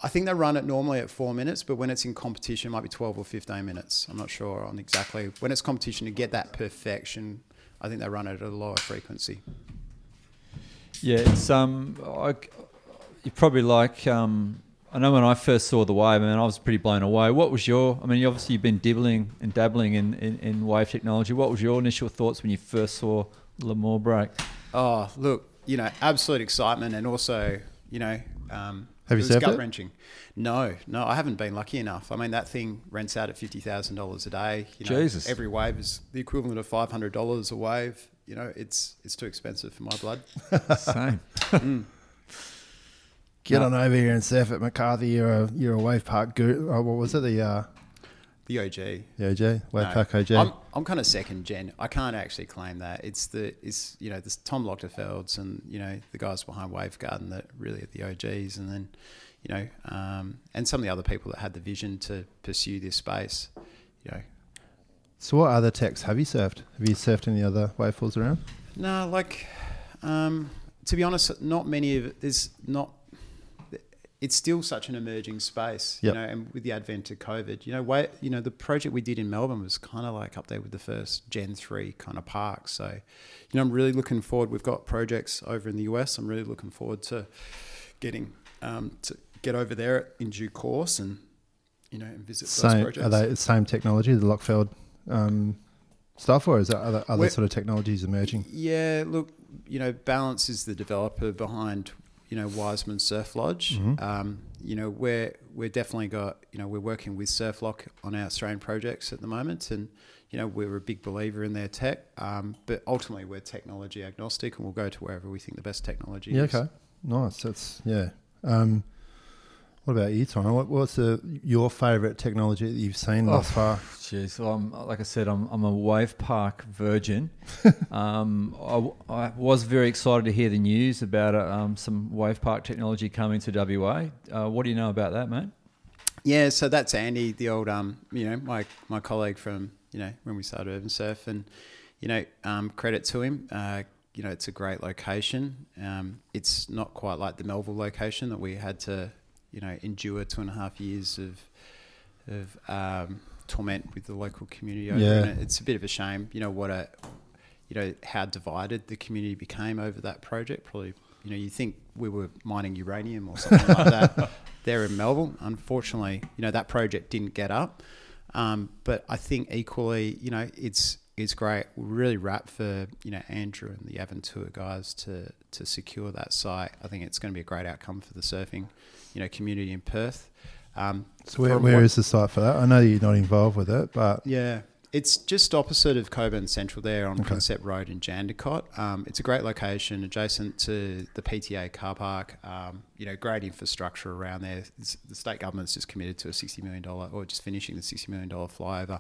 I think they run it normally at four minutes, but when it's in competition, it might be 12 or 15 minutes. I'm not sure on exactly. When it's competition, to get that perfection, I think they run it at a lower frequency. Yeah, it's um, I, you probably like um, I know when I first saw the wave, I mean, I was pretty blown away. What was your? I mean, obviously you've been dibbling and dabbling in, in, in wave technology. What was your initial thoughts when you first saw Lemoore break? Oh, look, you know, absolute excitement, and also, you know, um, Have it you was surfed gut it? wrenching. No, no, I haven't been lucky enough. I mean, that thing rents out at fifty thousand dollars a day. You know, Jesus. every wave is the equivalent of five hundred dollars a wave. You know, it's it's too expensive for my blood. Same. Get on over here and surf at McCarthy. You're a you're a wave park guru. Oh, what was it? The uh, The OG. the OG. wave No. OJ. I'm, I'm kind of second gen. I can't actually claim that. It's the it's you know the Tom Lochtefelds and you know the guys behind Wavegarden that really are the OGs, and then you know um, and some of the other people that had the vision to pursue this space. You know, so what other techs have you surfed? Have you surfed any other wave pools around? no, like um, to be honest, not many of it. There's not. It's still such an emerging space, Yep. you know. And with the advent of COVID, you know, way, you know, the project we did in Melbourne was kind of like up there with the first Gen three kind of park. So, you know, I'm really looking forward. We've got projects over in the US. I'm really looking forward to getting um, to get over there in due course and you know and visit those projects. are they the same technology, the Lochtefeld um, stuff, or is there other other We're- sort of technologies emerging? Yeah, look, you know, Balance is the developer behind, you know, Wiseman Surf Lodge. Mhm. Um, you know, we're we're definitely got, you know, we're working with Surf Loch on our Australian projects at the moment, and you know, we're a big believer in their tech. Um, but ultimately, we're technology agnostic, and we'll go to wherever we think the best technology Yeah, is. okay, nice. That's yeah. Um, what about you, Tom? What, what's the, your favourite technology that you've seen thus far? Jeez, so I'm like I said, I'm I'm a wave park virgin. um, I, w- I was very excited to hear the news about uh, um, some wave park technology coming to WA. Uh, what do you know about that, mate? Yeah, so that's Andy, the old um, you know, my my colleague from you know when we started Urban Surf, and you know, um, credit to him. Uh, you know, it's a great location. Um, it's not quite like the Melville location that we had to, you know, endure two and a half years of of um, torment with the local community over. Yeah. It. It's a bit of a shame, you know, what a you know how divided the community became over that project. Probably, you know, you think we were mining uranium or something like that there in Melville. Unfortunately, you know that project didn't get up. Um, but I think equally, you know, it's it's great. We're really wrapped for you know Andrew and the Aventura guys to to secure that site. I think it's going to be a great outcome for the surfing, you know, community in Perth. Um, So where, where is the site for that? I know you're not involved with it, but yeah, it's just opposite of Cockburn Central there on Okay. Concept Road in Jandakot. Um, it's a great location, adjacent to the PTA car park. Um, you know, great infrastructure around there. It's- The state government's just committed to a sixty million dollar, or just finishing the sixty million dollar flyover.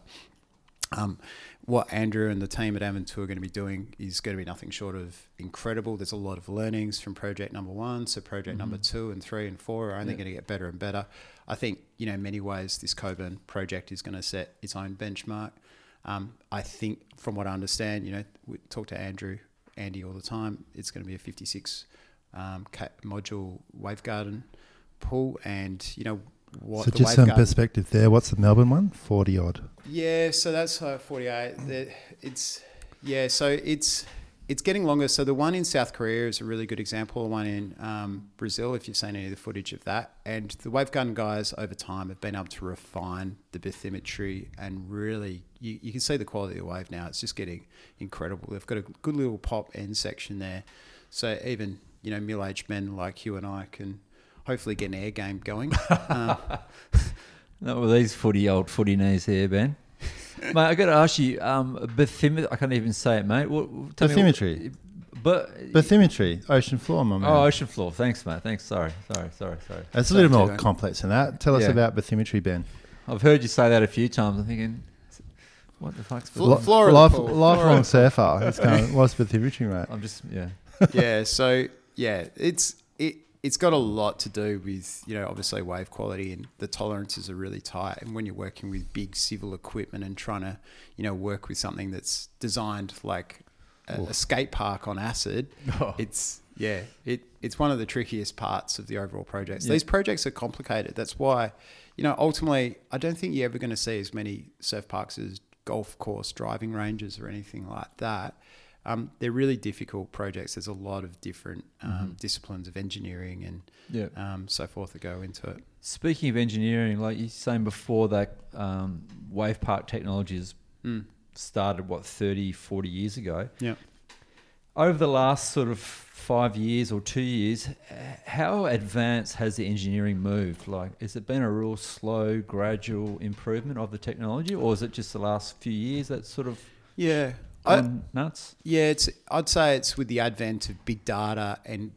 Um, what Andrew and the team at Aventura are going to be doing is going to be nothing short of incredible. There's a lot of learnings from project number one, so project number two and three and four are only Yeah. going to get better and better. I think you know in many ways this Cockburn project is going to set its own benchmark. Um, I think from what I understand, you know, we talk to Andrew, Andy all the time. It's going to be a 56 um, module wave garden pool, and you know what so the just some perspective there. What's the Melbourne one? Forty odd. Yeah, so that's uh, 48. It's yeah, so it's it's getting longer. So the one in South Korea is a really good example. The one in um, Brazil, if you've seen any of the footage of that, and the Wavegarden guys over time have been able to refine the bathymetry and really you, you can see the quality of the wave now. It's just getting incredible. They've got a good little pop end section there, so even you know middle-aged men like you and I can hopefully get an air game going. um, Not with these footy old footy knees here, Ben. mate, I got to ask you, um, bathymetry. I can't even say it, mate. What, tell me what- Bathymetry. but Bathymetry, ocean floor, my man. oh, ocean floor. Thanks, mate. Thanks. Sorry, sorry, sorry, sorry. it's a little Sorry, more Tyrone. complex than that. Tell us Yeah. about bathymetry, Ben. I've heard you say that a few times. I'm thinking, what the fuck's Flo- Li- Florida life- pool. lifelong surfer. It's kind of, what's bathymetry, mate? I'm just yeah. yeah. So yeah, it's it it's got a lot to do with you know obviously wave quality and the tolerances are really tight. And when you're working with big civil equipment and trying to you know work with something that's designed like a, a skate park on acid, Oh. it's yeah, it it's one of the trickiest parts of the overall projects. Yeah. These projects are complicated. That's why, you know, ultimately, I don't think you're ever going to see as many surf parks as golf course driving ranges or anything like that. Um, they're really difficult projects. There's a lot of different um, disciplines of engineering and Yeah. um, so forth that go into it. Speaking of engineering, like you were saying before, that um, wave park technologies Mm. started what 30, 40 years ago. Yeah. Over the last sort of five years or two years, how advanced has the engineering moved? Like, has it been a real slow, gradual improvement of the technology, or is it just the last few years that sort of Yeah. I, nuts? Yeah, it's. I'd say it's with the advent of big data and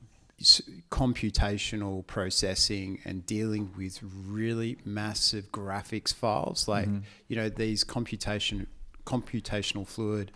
computational processing and dealing with really massive graphics files, like Mhm. you know these computation computational fluid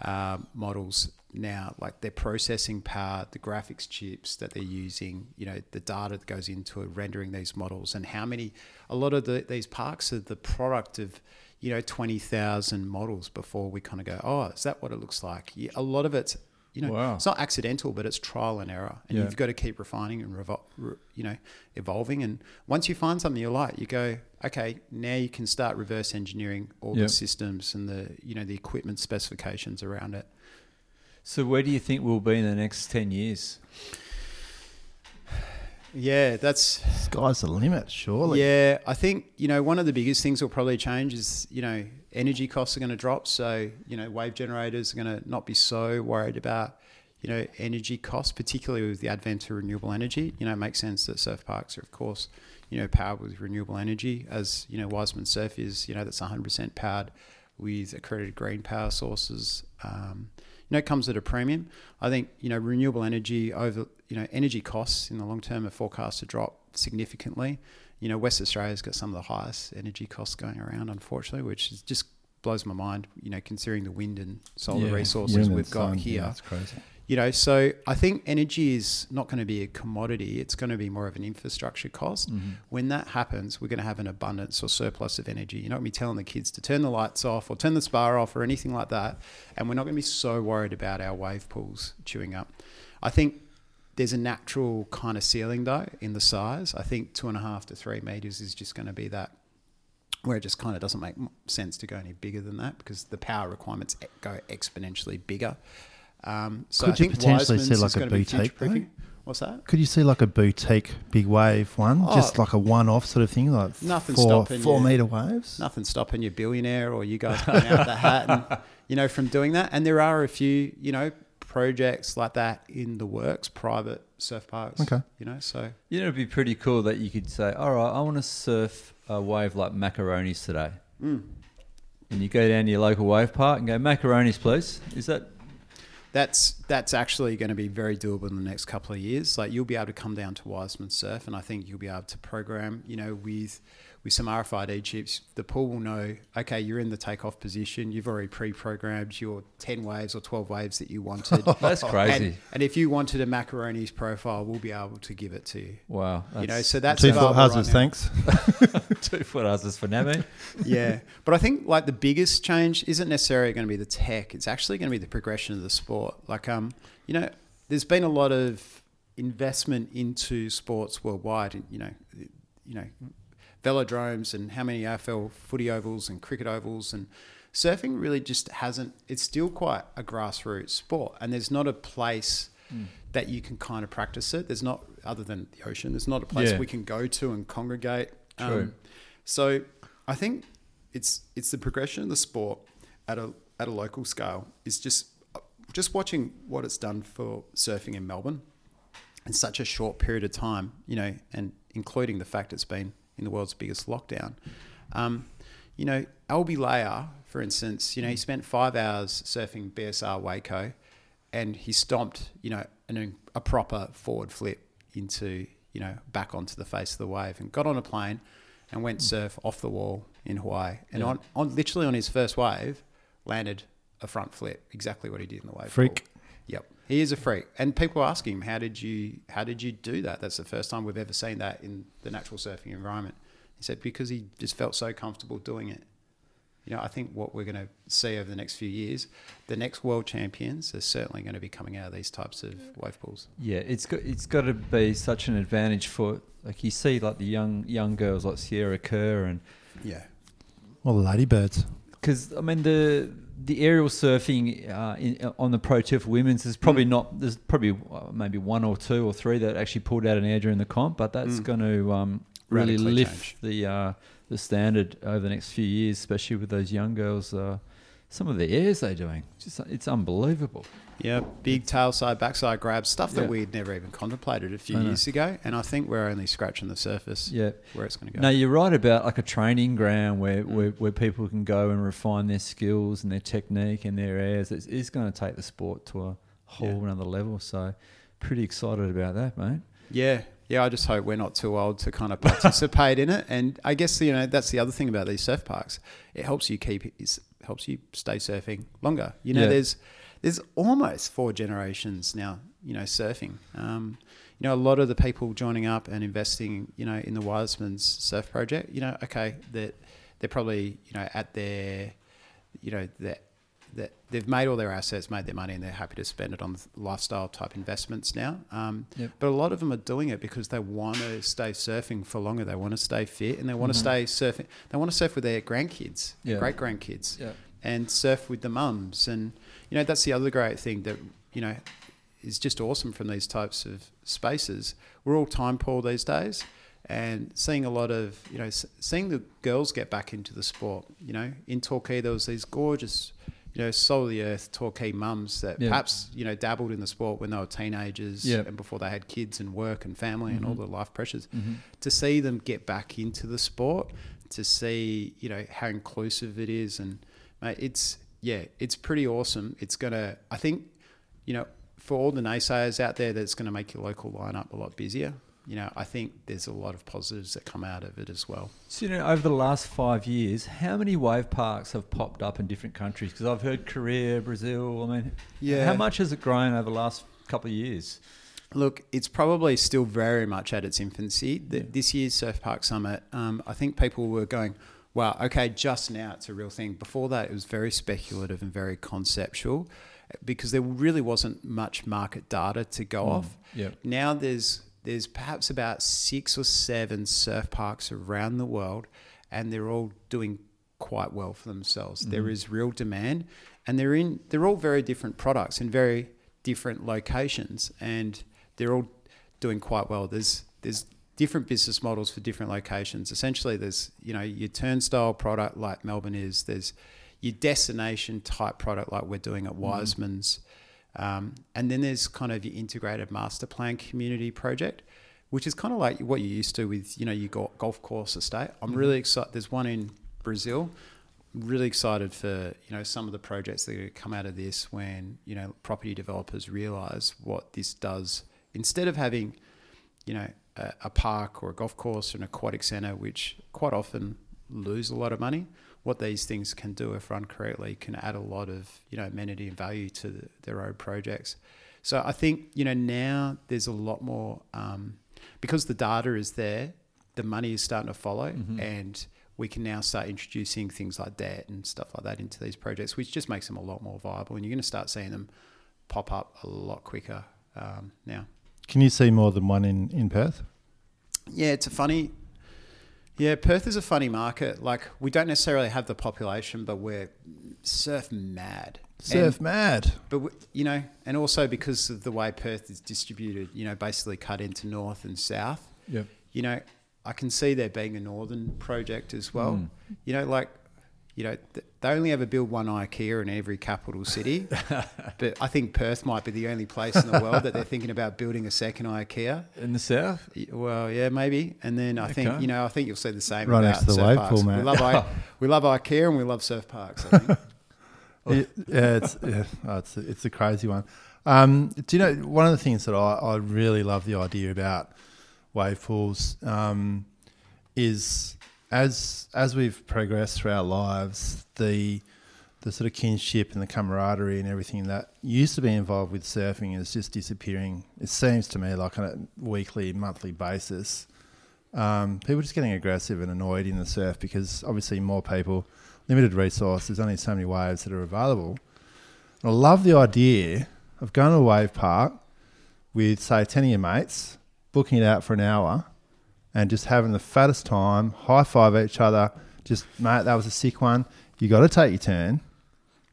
uh, models now, like their processing power, the graphics chips that they're using, you know, the data that goes into rendering these models, and how many. A lot of the, these parks are the product of you know, 20,000 models before we kind of go, oh, is that what it looks like? Yeah, a lot of it's, you know, Wow. it's not accidental, but it's trial and error. And Yeah. you've got to keep refining and, revol- re- you know, evolving. And once you find something you like, you go, okay, now you can start reverse engineering all Yeah. the systems and the, you know, the equipment specifications around it. So, where do you think we'll be in the next 10 years? Yeah, that's Sky's the limit, surely. Yeah, I think you know one of the biggest things will probably change is you know energy costs are going to drop. So you know wave generators are going to not be so worried about you know energy costs, particularly with the advent of renewable energy. You know, it makes sense that surf parks are of course you know powered with renewable energy, as you know Wiseman Surf is. You know that's 100% powered with accredited green power sources. Um, know, it comes at a premium. I think you know renewable energy over you know energy costs in the long term are forecast to drop significantly. You know, West Australia's got some of the highest energy costs going around, unfortunately, which is just blows my mind. You know, considering the wind and solar Yeah, resources we've got sun, here. Yeah. You know, so I think energy is not going to be a commodity. It's going to be more of an infrastructure cost. Mm-hmm. When that happens, we're going to have an abundance or surplus of energy. You're not going to be telling the kids to turn the lights off or turn the spa off or anything like that. And we're not going to be so worried about our wave pools chewing up. I think there's a natural kind of ceiling though in the size. I think two and a half to three meters is just going to be that where it just kind of doesn't make sense to go any bigger than that because the power requirements go exponentially bigger. Um, so Could I you think potentially see like a boutique. What's that? Could you see like a boutique big wave one, Oh. just like a one-off sort of thing, like Nothing four stopping four you. meter waves? Nothing stopping you, billionaire, or you guys pulling out of the hat, and you know, from doing that. And there are a few, you know, projects like that in the works, private surf parks. Okay. you know, so You know, it'd be pretty cool that you could say, all right, I want to surf a wave like macaronis today. mm. And you go down to your local wave park and go, macaronis, please. Is that that's that's actually going to be very doable in the next couple of years. Like you'll be able to come down to Wiseman Surf, and I think you'll be able to program, you know, with with some RFID chips. The pool will know, okay, you're in the takeoff position. You've already pre-programmed your ten waves or twelve waves that you wanted. That's crazy. And, and if you wanted a macaronis profile, we'll be able to give it to you. wow? you know, so that's Two foot houses, right thanks. two foot houses for Nami. yeah. But I think like the biggest change isn't necessarily going to be the tech. It's actually going to be the progression of the sport. Like, um, you know, there's been a lot of investment into sports worldwide. You know, you know, velodromes and how many AFL footy ovals and cricket ovals and surfing really just hasn't. It's still quite a grassroots sport, and there's not a place. That you can kind of practice it. There's not, other than the ocean, there's not a place Yeah. we can go to and congregate. Um, so I think it's it's the progression of the sport at a at a local scale is just just watching what it's done for surfing in Melbourne in such a short period of time, you know, and including the fact it's been in the world's biggest lockdown. Um, you know, Albie Layer, for instance, you know, he spent five hours surfing BSR Waco and he stomped, you know, an, a proper forward flip into, you know, back onto the face of the wave and got on a plane and went surf off the wall in Hawaii. And Yeah. on, on literally on his first wave, landed a front flip, exactly what he did in the wave. Freak. pool. Yep. He is a freak, and people ask him, "How did you? How did you do that?" That's the first time we've ever seen that in the natural surfing environment. He said because he just felt so comfortable doing it. You know, I think what we're going to see over the next few years, the next world champions are certainly going to be coming out of these types of wave pools. Yeah, it's got it's got to be such an advantage for like you see like the young young girls like Sierra Kerr and Yeah, Well, the ladybirds. because I mean the the aerial surfing uh, in, on the pro tour for women's is probably not there's probably uh, maybe one or two or three that actually pulled out an air during the comp, but that's Mm. going to um, really Radically lift change. the uh, the standard over the next few years, especially with those young girls. Uh, some of the airs they're doing, just it's unbelievable. yeah, big tail side, backside grabs, stuff that Yeah. we'd never even contemplated a few years ago, and I think we're only scratching the surface Yeah. where it's going to go. No, you're right about like a training ground where, mm. where, where people can go and refine their skills and their technique and their airs. It's, it's going to take the sport to a whole Yeah. another level. So, pretty excited about that, mate. Yeah, yeah. I just hope we're not too old to kind of participate in it. And I guess you know that's the other thing about these surf parks. It helps you keep it helps you stay surfing longer. You know, Yeah. there's there's almost four generations now. You know, surfing. Um, you know, a lot of the people joining up and investing, you know, in the Wiseman's surf project. You know, okay, that they're probably you know at their, you know, that that they've made all their assets, made their money, and they're happy to spend it on lifestyle type investments now. Um, Yep. But a lot of them are doing it because they want to stay surfing for longer. They want to stay fit, and they want to stay surfing. They want to surf with their grandkids, Yeah. great grandkids, Yeah. and surf with the mums. And you know that's the other great thing that you know is just awesome from these types of spaces. We're all time poor these days, and seeing a lot of you know seeing the girls get back into the sport. You know, in Torquay there was these gorgeous. You know, soul of the earth Torquay mums that Yeah. perhaps you know dabbled in the sport when they were teenagers Yeah. and before they had kids and work and family and all Mhm. the life pressures. Mm-hmm. To see them get back into the sport, to see you know how inclusive it is, and mate, it's yeah, it's pretty awesome. It's gonna, I think, you know, for all the naysayers out there, that's going to make your local lineup a lot busier. You know, I think there's a lot of positives that come out of it as well. So, you know, over the last five years, how many wave parks have popped up in different countries? Because I've heard Korea, Brazil. I mean, Yeah. how much has it grown over the last couple of years? Look, it's probably still very much at its infancy. The, Yeah. This year's Surf Park Summit, um, I think people were going, wow, okay, just now it's a real thing. Before that, it was very speculative and very conceptual because there really wasn't much market data to go off. Yeah. Now there's there's perhaps about six or seven surf parks around the world, and they're all doing quite well for themselves. There mm-hmm. is real demand, and they're in they're all very different products in very different locations, and they're all doing quite well. There's there's different business models for different locations. Essentially, there's you know your turnstile product like Melbourne is. There's your destination type product like we're doing at mm-hmm. Wiseman's. Um, and then there's kind of your integrated master plan community project, which is kind of like what you're used to with you know your golf course estate. I'm really excited. There's one in Brazil. Really excited for you know some of the projects that are going to come out of this when you know property developers realize what this does. Instead of having you know a, a park or a golf course or an aquatic center, which quite often lose a lot of money, what these things can do if run correctly can add a lot of you know amenity and value to the, their own projects. So I think you know now there's a lot more um, because the data is there, the money is starting to follow, and we can now start introducing things like debt and stuff like that into these projects, which just makes them a lot more viable. And you're going to start seeing them pop up a lot quicker um, now. Can you see more than one in, in Perth? Yeah, it's a funny. Yeah, Perth is a funny market. Like we don't necessarily have the population, but we're surf mad. Surf And- mad. but we, you know, and also because of the way Perth is distributed, you know, basically cut into north and south. Yep. You know, I can see there being a northern project as well. Mm. You know, like, you know, they only ever build one IKEA in every capital city, but I think Perth might be the only place in the world that they're thinking about building a second IKEA. In the south? Well, yeah, maybe. And then I think you know I think you'll see the same Right about next to the surf wave parks. pool, We love I, we love IKEA and we love surf parks. I think. It- yeah, it's yeah, oh, it's it's a crazy one. Um, do you know one of the things that I, I really love the idea about wave pools um, is as as we've progressed through our lives, the the sort of kinship and the camaraderie and everything that used to be involved with surfing is just disappearing. It seems to me like on a weekly, monthly basis. Um, people are just getting aggressive and annoyed in the surf because obviously more people, limited resource. There's only so many waves that are available. And I love the idea of going to a wave park with say ten of your mates, booking it out for an hour, and just having the fattest time, high five each other. Just mate, that was a sick one. You got to take your turn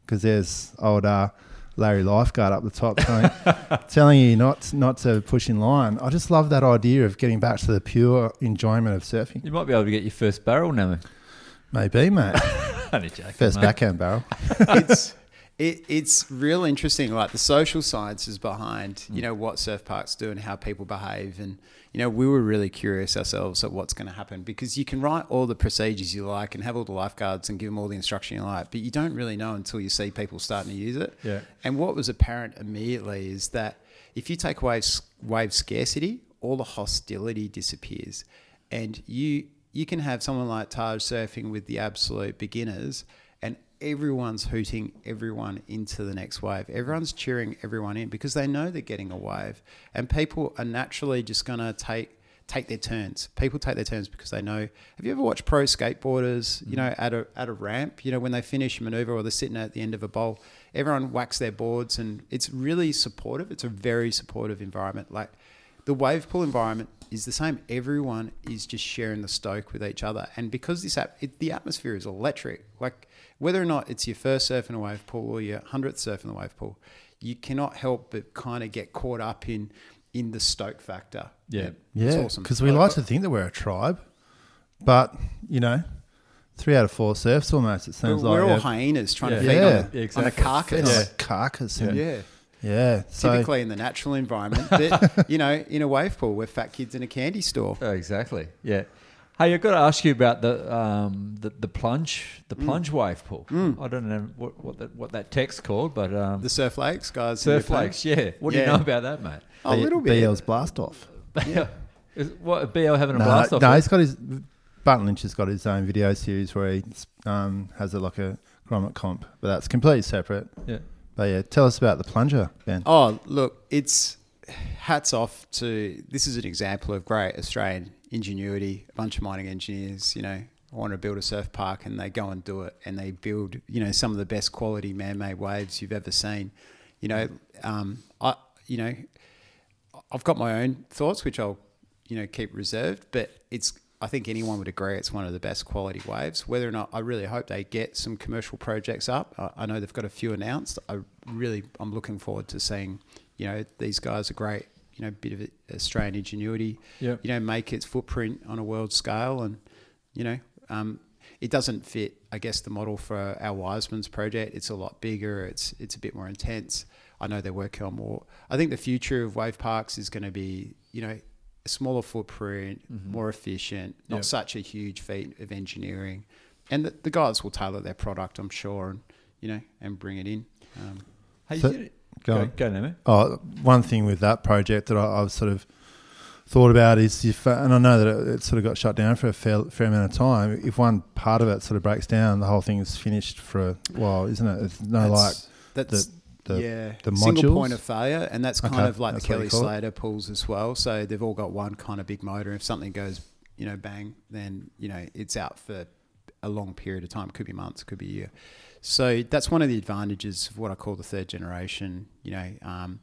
because there's old uh, Larry Lifeguard up the top telling, telling you not not to push in line. I just love that idea of getting back to the pure enjoyment of surfing. You might be able to get your first barrel now. Maybe, mate. Only joking, First mate. backhand barrel. it's it, it's real interesting, like the social sciences behind you know what surf parks do and how people behave, and you know we were really curious ourselves at what's going to happen because you can write all the procedures you like and have all the lifeguards and give them all the instruction you like, but you don't really know until you see people starting to use it. Yeah. And what was apparent immediately is that if you take away wave scarcity, all the hostility disappears, and you you can have someone like Taj surfing with the absolute beginners, everyone's hooting everyone into the next wave. Everyone's cheering everyone in because they know they're getting a wave, and people are naturally just gonna take take their turns. People take their turns because they know. Have you ever watched pro skateboarders? You mm. know, at a at a ramp, you know, when they finish a maneuver or they're sitting at the end of a bowl, everyone whacks their boards, and it's really supportive. It's a very supportive environment. Like the wave pool environment is the same. Everyone is just sharing the stoke with each other, and because this app, it, the atmosphere is electric. Like whether or not it's your first surf in a wave pool or your hundredth surf in the wave pool, you cannot help but kind of get caught up in in the stoke factor. Yeah. it's Yeah, awesome. because we like to think that we're a tribe, but you know, three out of four surfs almost. It We're, seems we're all yeah. hyenas trying to Yeah. feed Yeah. on, Yeah, a, on a exactly. carcass. It's carcass. And, yeah. Yeah. So Typically in the natural environment, but you know, in a wave pool, we're fat kids in a candy store. Oh, exactly. Yeah. Hey, I've got to ask you about the um, the, the plunge the plunge wave pool. I don't know what what that, what that tech's called, but um, The surf lakes, guys. surf lakes. Yeah. What do you know about that, mate? A little bit. BL's blast off. yeah. Is, what BL having a No, blast off? no, he's got his. Barton Lynch has got his own video series where he um, has a, like a grommet comp, but that's completely separate. Yeah. But yeah, tell us about the plunger, Ben. Oh, look, it's hats off to this is an example of great Australian ingenuity. A bunch of mining engineers, you know, want to build a surf park and they go and do it and they build, you know, some of the best quality man-made waves you've ever seen. You know, um, I, you know, I've got my own thoughts, which I'll, you know, keep reserved, but it's. I think anyone would agree it's one of the best quality waves. Whether or not, I really hope they get some commercial projects up. I, I know they've got a few announced. I really, I'm looking forward to seeing. You know, these guys are great. You know, bit of Australian ingenuity. Yep. You know, make its footprint on a world scale, and you know, um, it doesn't fit. I guess the model for our Wiseman's project. It's a lot bigger. It's it's a bit more intense. I know they're working on more. I think the future of wave parks is going to be, you know, smaller footprint, more efficient, not Yep. such a huge feat of engineering, and the, the guys will tailor their product, I'm sure, and you know, and bring it in. Um, Hey, So- you- go go, on. go, now, mate. Oh, one thing with that project that I, I've sort of thought about is if, uh, and I know that it, it sort of got shut down for a fair, fair amount of time. If one part of it sort of breaks down, the whole thing is finished for a while, isn't it? It's no like that's the- the- yeah the single point of failure, and that's kind Okay, of like the that's you Kelly. Slater pools as well. So they've all got one kind of big motor. If something goes, you know, bang, then you know it's out for a long period of time. Could be months, could be a year. So that's one of the advantages of what I call the third generation. You know, um,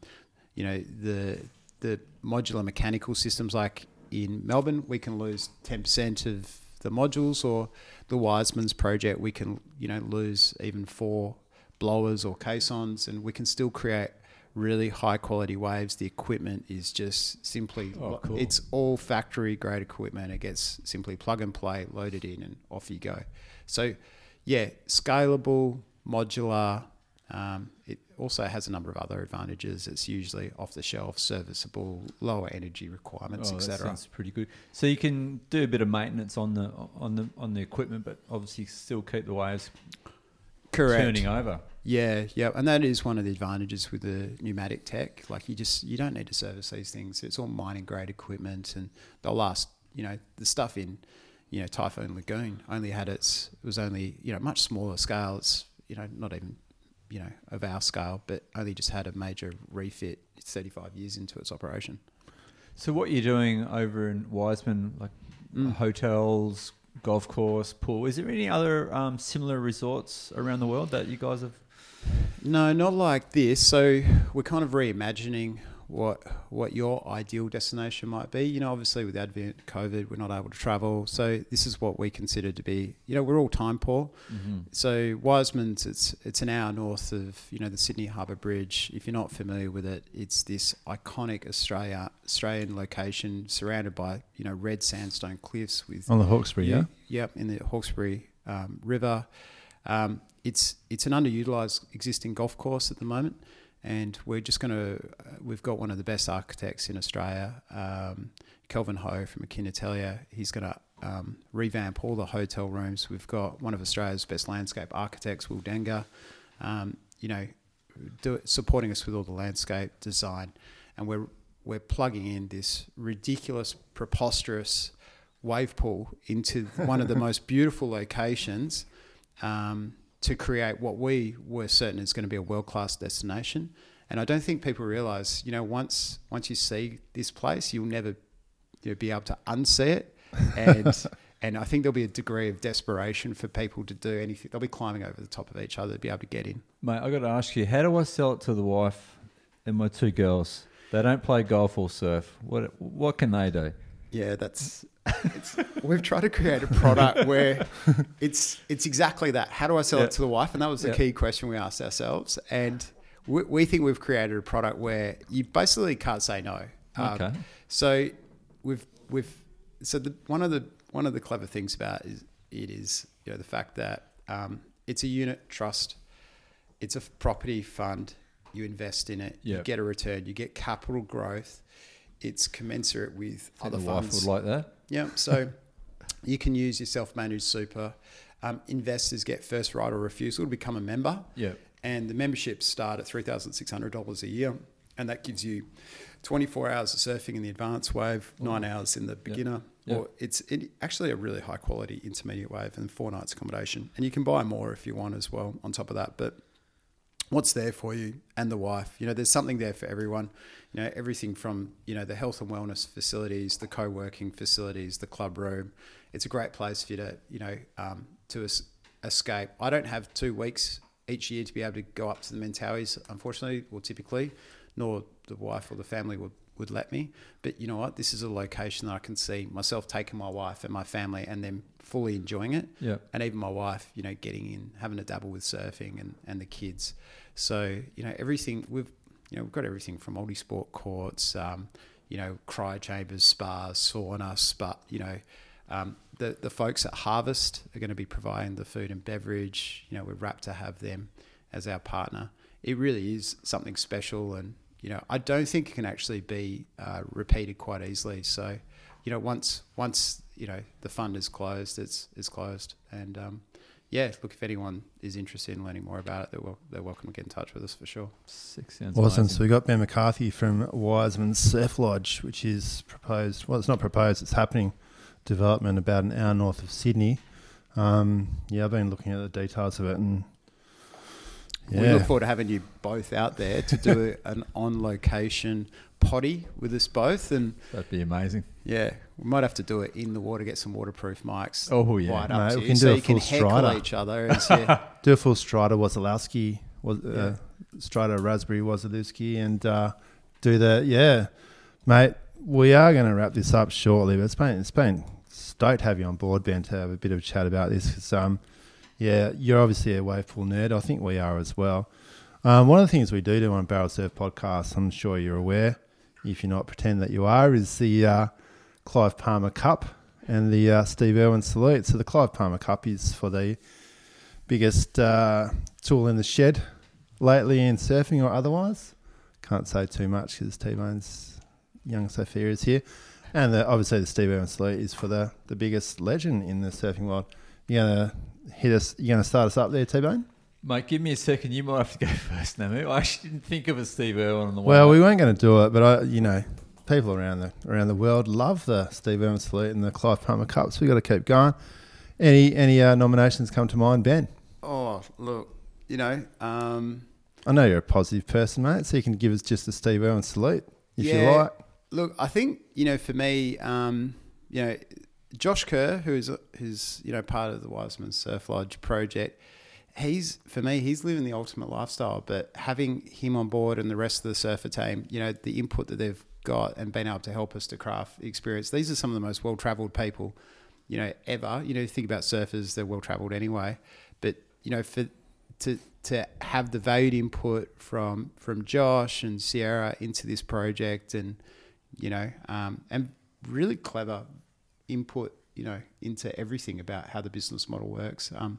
you know the the modular mechanical systems like in Melbourne, we can lose ten percent of the modules, or the Wiseman's project, we can you know lose even four blowers or caissons, and we can still create really high quality waves. The equipment is just simply Oh, cool. it's all factory grade equipment. It gets simply plug and play, loaded in, and off you go. So, yeah, scalable, modular. Um, it also has a number of other advantages. It's usually off the shelf, serviceable, lower energy requirements, Oh, etc. sounds pretty good. So you can do a bit of maintenance on the on the on the equipment, but obviously still keep the waves Correct. turning over. Yeah, yeah, and that is one of the advantages with the pneumatic tech. Like you just you don't need to service these things. It's all mining grade equipment, and they'll last. You know, the stuff in you know Typhoon Lagoon only had its it was only you know much smaller scale. It's you know, not even you know of our scale, but only just had a major refit. It's 35 years into its operation. So what you're doing over in Wiseman, like Mm. hotels, golf course, pool. Is there any other um, similar resorts around the world that you guys have? No, not like this. So we're kind of reimagining what what your ideal destination might be. You know, obviously with advent COVID, we're not able to travel. So this is what we consider to be. You know, we're all time poor. So Wiseman's it's it's an hour north of you know the Sydney Harbour Bridge. If you're not familiar with it, it's this iconic Australia Australian location surrounded by you know red sandstone cliffs with On the Hawkesbury, yeah? Yep, in the Hawkesbury um, River. Um, it's it's an underutilized existing golf course at the moment, and we're just going to. We've got one of the best architects in Australia, um, Kelvin Ho from Akin Atelier. He's going to um, revamp all the hotel rooms. We've got one of Australia's best landscape architects, Will Dangar. Um, you know, do, supporting us with all the landscape design, and we're we're plugging in this ridiculous, preposterous wave pool into one of the most beautiful locations um, to create what we were certain is going to be a world class destination. And I don't think people realize, you know, once once you see this place, you'll never you know, be able to unsee it. And and I think there'll be a degree of desperation for people to do anything. They'll be climbing over the top of each other to be able to get in. Mate, I got to ask you, how do I sell it to the wife and my two girls? They don't play golf or surf. What what can they do? Yeah, that's. It's, we've tried to create a product where it's it's exactly that. How do I sell Yeah. it to the wife? And that was the Yeah. key question we asked ourselves. And we, we think we've created a product where you basically can't say no. Um, Okay. So we've we've so the one of the one of the clever things about is it is you know the fact that um, it's a unit trust, it's a property fund. You invest in it, you get a return, you get capital growth. It's commensurate with I other the wife funds. would like that. Yeah, so you can use your self-managed super. Um, investors get first right or refusal to become a member, Yeah. and the memberships start at three thousand six hundred dollars a year, and that gives you twenty-four hours of surfing in the advanced wave, nine hours in the beginner, Yeah. or it's it, actually a really high-quality intermediate wave, and four nights accommodation, and you can buy more if you want as well on top of that, but what's there for you and the wife. You know, there's something there for everyone. You know, everything from you know the health and wellness facilities, the co-working facilities, the club room. It's a great place for you to you know um, to es- escape. I don't have two weeks each year to be able to go up to the Mentawais, unfortunately, or typically, nor the wife or the family would would let me. But you know what? This is a location that I can see myself taking my wife and my family and them fully enjoying it Yeah. and even my wife, you know, getting in, having a dabble with surfing and, and the kids. So, you know, everything we've, you know, we've got everything from multi-sport courts, um, you know, cryo chambers, spas, sauna, spa, you know, um, the, the folks at Harvest are going to be providing the food and beverage. You know, we're wrapped to have them as our partner. It really is something special. And, you know, I don't think it can actually be uh, repeated quite easily. So, you know, once, once, you know, the fund is closed, it's, it's closed. And, um, yeah, look, if anyone is interested in learning more about it, they're, wel- they're welcome to get in touch with us for sure. Six sounds Awesome. amazing. So we got Ben McCarthy from Wiseman Surf Lodge, which is proposed. Well, it's not proposed; it's happening. Development about an hour north of Sydney. Um, yeah, I've been looking at the details of it, and We look forward to having you both out there to do an on location potty with us both. And That'd be amazing. yeah, we might have to do it in the water, get some waterproof mics. Oh, yeah. wired up to we you can so do a you can full heckle strider. each other. As, yeah. do a full Strider Wazalowski, was Yeah. uh, Strider Raspberry Wazalowski, and uh, do the yeah, mate. We are going to wrap this up shortly, but it's been it's been stoked to have you on board, Ben, to have a bit of a chat about this. 'cause, um, yeah, you're obviously a wave pool nerd. I think we are as well. Um, one of the things we do do on Barrel Surf Podcast, I'm sure you're aware, if you're not pretend that you are, is the uh, Clive Palmer Cup and the uh, Steve Irwin Salute. So the Clive Palmer Cup is for the biggest uh, tool in the shed lately in surfing or otherwise. Can't say too much because T Bone's young Sophia is here. And the, obviously, the Steve Irwin salute is for the, the biggest legend in the surfing world. You're going to hit us, you're going to start us up there, T Bone? Mate, give me a second. You might have to go first, Namu. I actually didn't think of a Steve Irwin on the way. Well, we weren't going to do it, but I, you know, people around the around the world love the Steve Irwin salute and the Clive Palmer Cup, so we got to keep going. Any any uh, nominations come to mind, Ben? Oh, look, you know, um, I know you're a positive person, mate, so you can give us just a Steve Irwin salute if you like. Look, I think you know, for me, um, you know, Josh Kerr, who's who's you know part of the Wiseman Surf Lodge project, he's for me, he's living the ultimate lifestyle. But having him on board and the rest of the surfer team, you know, the input that they've got and been able to help us to craft the experience. These are some of the most well travelled people, you know, ever. You know, think about surfers, they're well travelled anyway. But you know, for to to have the valued input from from Josh and Sierra into this project, and you know, um, and really clever input, you know, into everything about how the business model works. Um,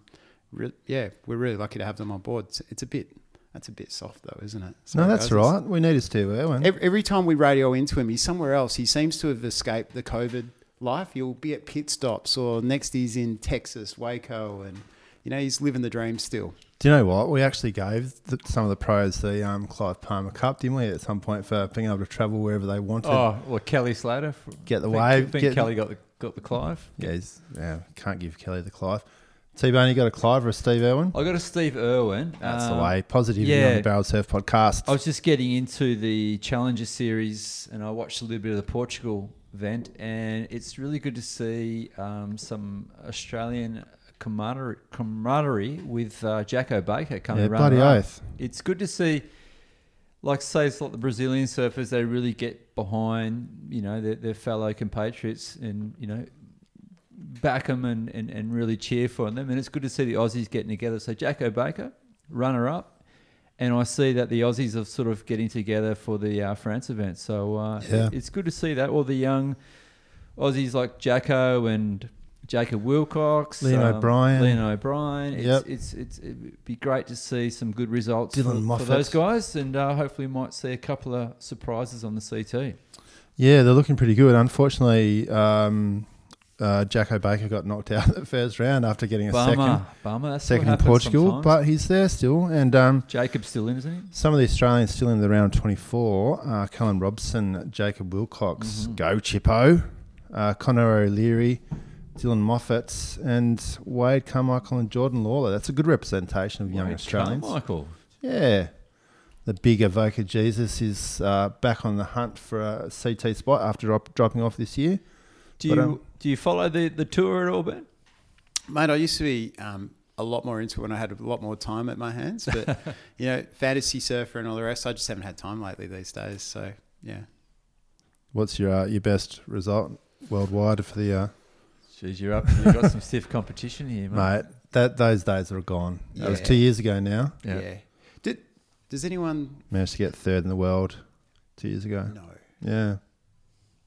re- yeah, we're really lucky to have them on board. It's, it's a bit that's a bit soft though, isn't it? No, that's guys. right. We need a Steve Irwin. Every, every time we radio into him, he's somewhere else. He seems to have escaped the COVID life. He'll be at pit stops, or next he's in Texas, Waco, and you know he's living the dream still. Do you know what? We actually gave the, some of the pros the um, Clive Palmer Cup, didn't we, at some point for being able to travel wherever they wanted. Oh, well, Kelly Slater. Get the think- wave, Think get- Kelly got the got the Clive. Yeah, he's, yeah, can't give Kelly the Clive. T-Bone, you got a Clive or a Steve Irwin? I got a Steve Irwin. That's Um, the way. Positivity on the Barrel Surf podcast. I was just getting into the Challenger series, and I watched a little bit of the Portugal event, and it's really good to see um, some Australian camaraderie, camaraderie with uh, Jacko Baker coming yeah, around. bloody oath. It's good to see, like say, it's like the Brazilian surfers. They really get behind, you know, their, their fellow compatriots, and you know, back them and, and, and really cheer for them. And it's good to see the Aussies getting together. So Jacko Baker, runner up, and I see that the Aussies are sort of getting together for the uh, France event. So uh, Yeah. it's good to see that. All the young Aussies like Jacko and Jacob Willcox, Leon um, O'Brien. Leon O'Brien. It's, Yep. it's, it's, it'd be great to see some good results Dylan for, Moffat. for those guys, and uh, hopefully we might see a couple of surprises on the CT. Yeah, they're looking pretty good. Unfortunately, um, uh, Jacko Baker got knocked out at the first round after getting a Bummer, second, bummer. That's second in Portugal, sometimes. but he's there still. And um, Jacob's still in, isn't he? some of the Australians still in the round 24. Uh, Callum Robson, Jacob Willcox, Mhm. Go Chippo, uh, Connor O'Leary, Dylan Moffat, and Wade Carmichael and Jordan Lawler. That's a good representation of young Wade Australians. Carmichael. Yeah. The big Avoca Jesus is uh, back on the hunt for a CT spot after drop, dropping off this year. Do But, you um, do you follow the, the tour at all, Ben? Mate, I used to be um, a lot more into it when I had a lot more time at my hands. But, you know, fantasy surfer and all the rest, I just haven't had time lately these days. So, yeah. What's your uh, your best result worldwide for the uh, Jeez, you're up. You've got some stiff competition here, mate. mate? That those days are gone. That was two years ago now. Yeah. Yeah. Did, does anyone manage to get third in the world two years ago. No. Yeah,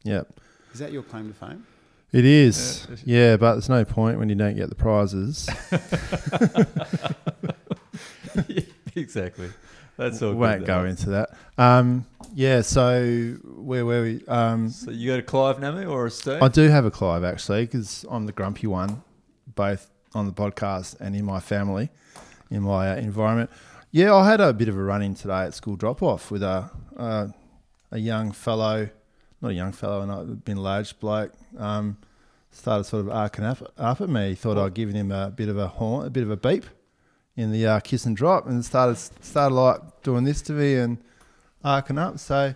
yep. Is that your claim to fame? It is. Yeah. Yeah, but there's no point when you don't get the prizes. exactly. That's all. Won't good, go though. into that. Um, yeah. So where were we? Um, So you got a Clive Namu or a Steve? I do have a Clive actually because I'm the grumpy one, both on the podcast and in my family, in my uh, environment. Yeah, I had a bit of a run in today at school drop off with a uh, a young fellow, not a young fellow, and I've been large bloke. Um, started sort of arcing up, up at me. Thought I'd given him a bit of a horn, a bit of a beep in the uh, kiss and drop, and started started like doing this to me and arcing up. So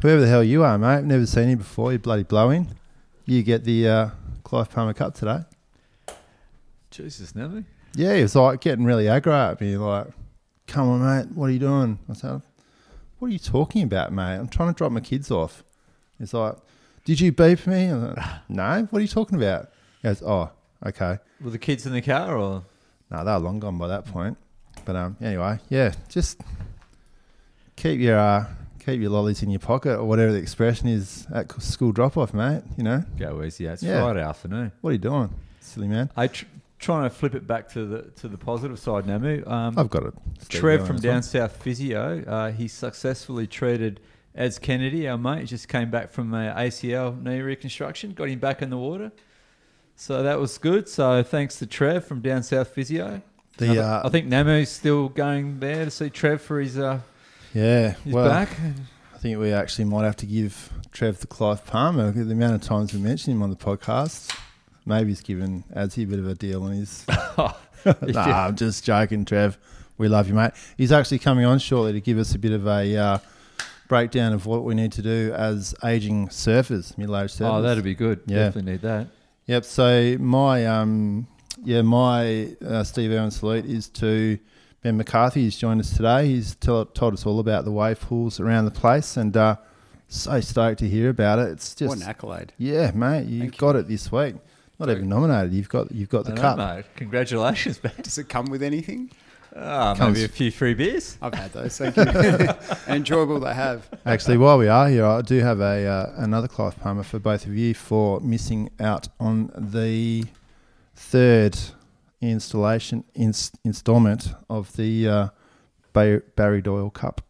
whoever the hell you are, mate, never seen you before. You're bloody blowing. You get the uh, Clive Palmer Cup today. Jesus, Namu. Yeah, he was like getting really aggro at me, like, "Come on, mate, what are you doing?" I said, "What are you talking about, mate? I'm trying to drop my kids off." He's like, "Did you beep me?" I was like, no. What are you talking about? He goes, "Oh, okay." Were the kids in the car or? No, they were long gone by that point. But um, anyway, yeah, just keep your uh, keep your lollies in your pocket or whatever the expression is at school drop off, mate. You know Go easy. It's Yeah. Friday afternoon. what are you doing, silly man? I tr- trying to flip it back to the to the positive side, Namu. Um, I've got it. Trev from Down South Physio, uh, he successfully treated Az Kennedy, our mate. Just came back from a ACL knee reconstruction, got him back in the water. So that was good. So thanks to Trev from Down South Physio. The uh, I think Namu's still going there to see Trev for his uh, yeah, his well, back. I think we actually might have to give Trev the Clive Palmer. The amount of times we mention him on the podcast, maybe he's given Adsy a bit of a deal on his. nah, I'm just joking, Trev. we love you, mate. He's actually coming on shortly to give us a bit of a uh, breakdown of what we need to do as aging surfers, middle-aged surfers. Oh, that'd be good. Yeah. Definitely need that. Yep. So my um, yeah, my uh, Steve Irwin salute is to Ben McCarthy. has joined us today. He's tell, told us all about the wave pools around the place, and uh, so stoked to hear about it. It's just what just an accolade. yeah, mate. You've Thank you. got it this week. Not Very even nominated. You've got you've got the I know, cup. mate. Congratulations, mate. Does it come with anything? Ah, maybe a few free beers. I've had those. Thank you. enjoyable they have. Actually, while we are here, I do have a uh, another Clive Palmer for both of you for missing out on the third installation ins- installment of the uh, Bay- Barry Doyle Cup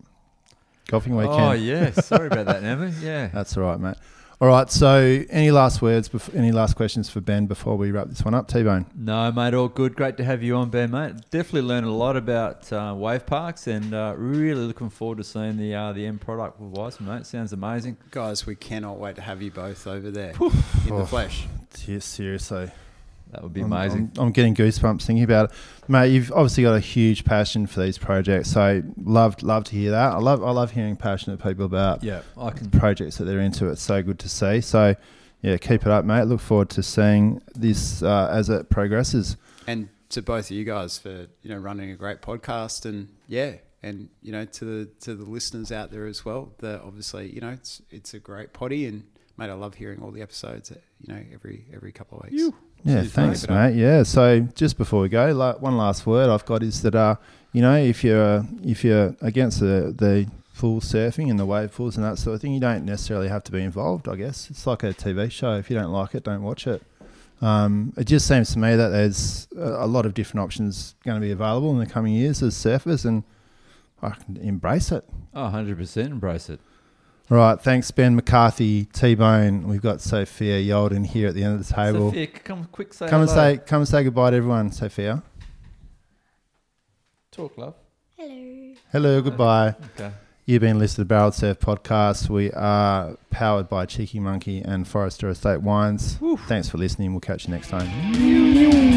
golfing weekend. Oh, yeah. Sorry about that, Emma. Yeah. That's all right, mate. All right. So, any last words? Bef- any last questions for Ben before we wrap this one up? T Bone. No, mate, all good. Great to have you on, Ben, mate. Definitely learned a lot about uh, wave parks and uh, really looking forward to seeing the uh, the end product with Wiseman, mate. Sounds amazing. Guys, we cannot wait to have you both over there in Oh. the flesh. Yes, seriously. That would be I'm- amazing. I'm, I'm getting goosebumps thinking about it, mate. You've obviously got a huge passion for these projects, so love love to hear that. I love I love hearing passionate people about yeah, I can. projects that they're into. It's so good to see. So yeah, keep it up, mate. Look forward to seeing this uh, as it progresses. and to both of you guys for you know running a great podcast and yeah and you know to the to the listeners out there as well that obviously you know it's it's a great potty and mate I love hearing all the episodes you know every every couple of weeks Yeah, thanks, mate. mate. Yeah. So just before we go, la- one last word I've got is that uh, you know, if you're if you're against the the full surfing and the wave pools and that sort of thing, you don't necessarily have to be involved. I guess it's like a TV show. If you don't like it, don't watch it. Um, it just seems to me that there's a, a lot of different options going to be available in the coming years as surfers, and I can embrace it. Oh, 100% embrace it. All right, thanks, Ben McCarthy, T Bone. We've got Sophia Yolden here at the end of the table. Sophia, come quick, say come and hello. say come and say goodbye to everyone, Sophia. Talk, love. Hello. Hello, goodbye. Okay. You've been listening to Barrel Surf Podcast. We are powered by Cheeky Monkey and Forester Estate Wines. Thanks for listening. We'll catch you next time.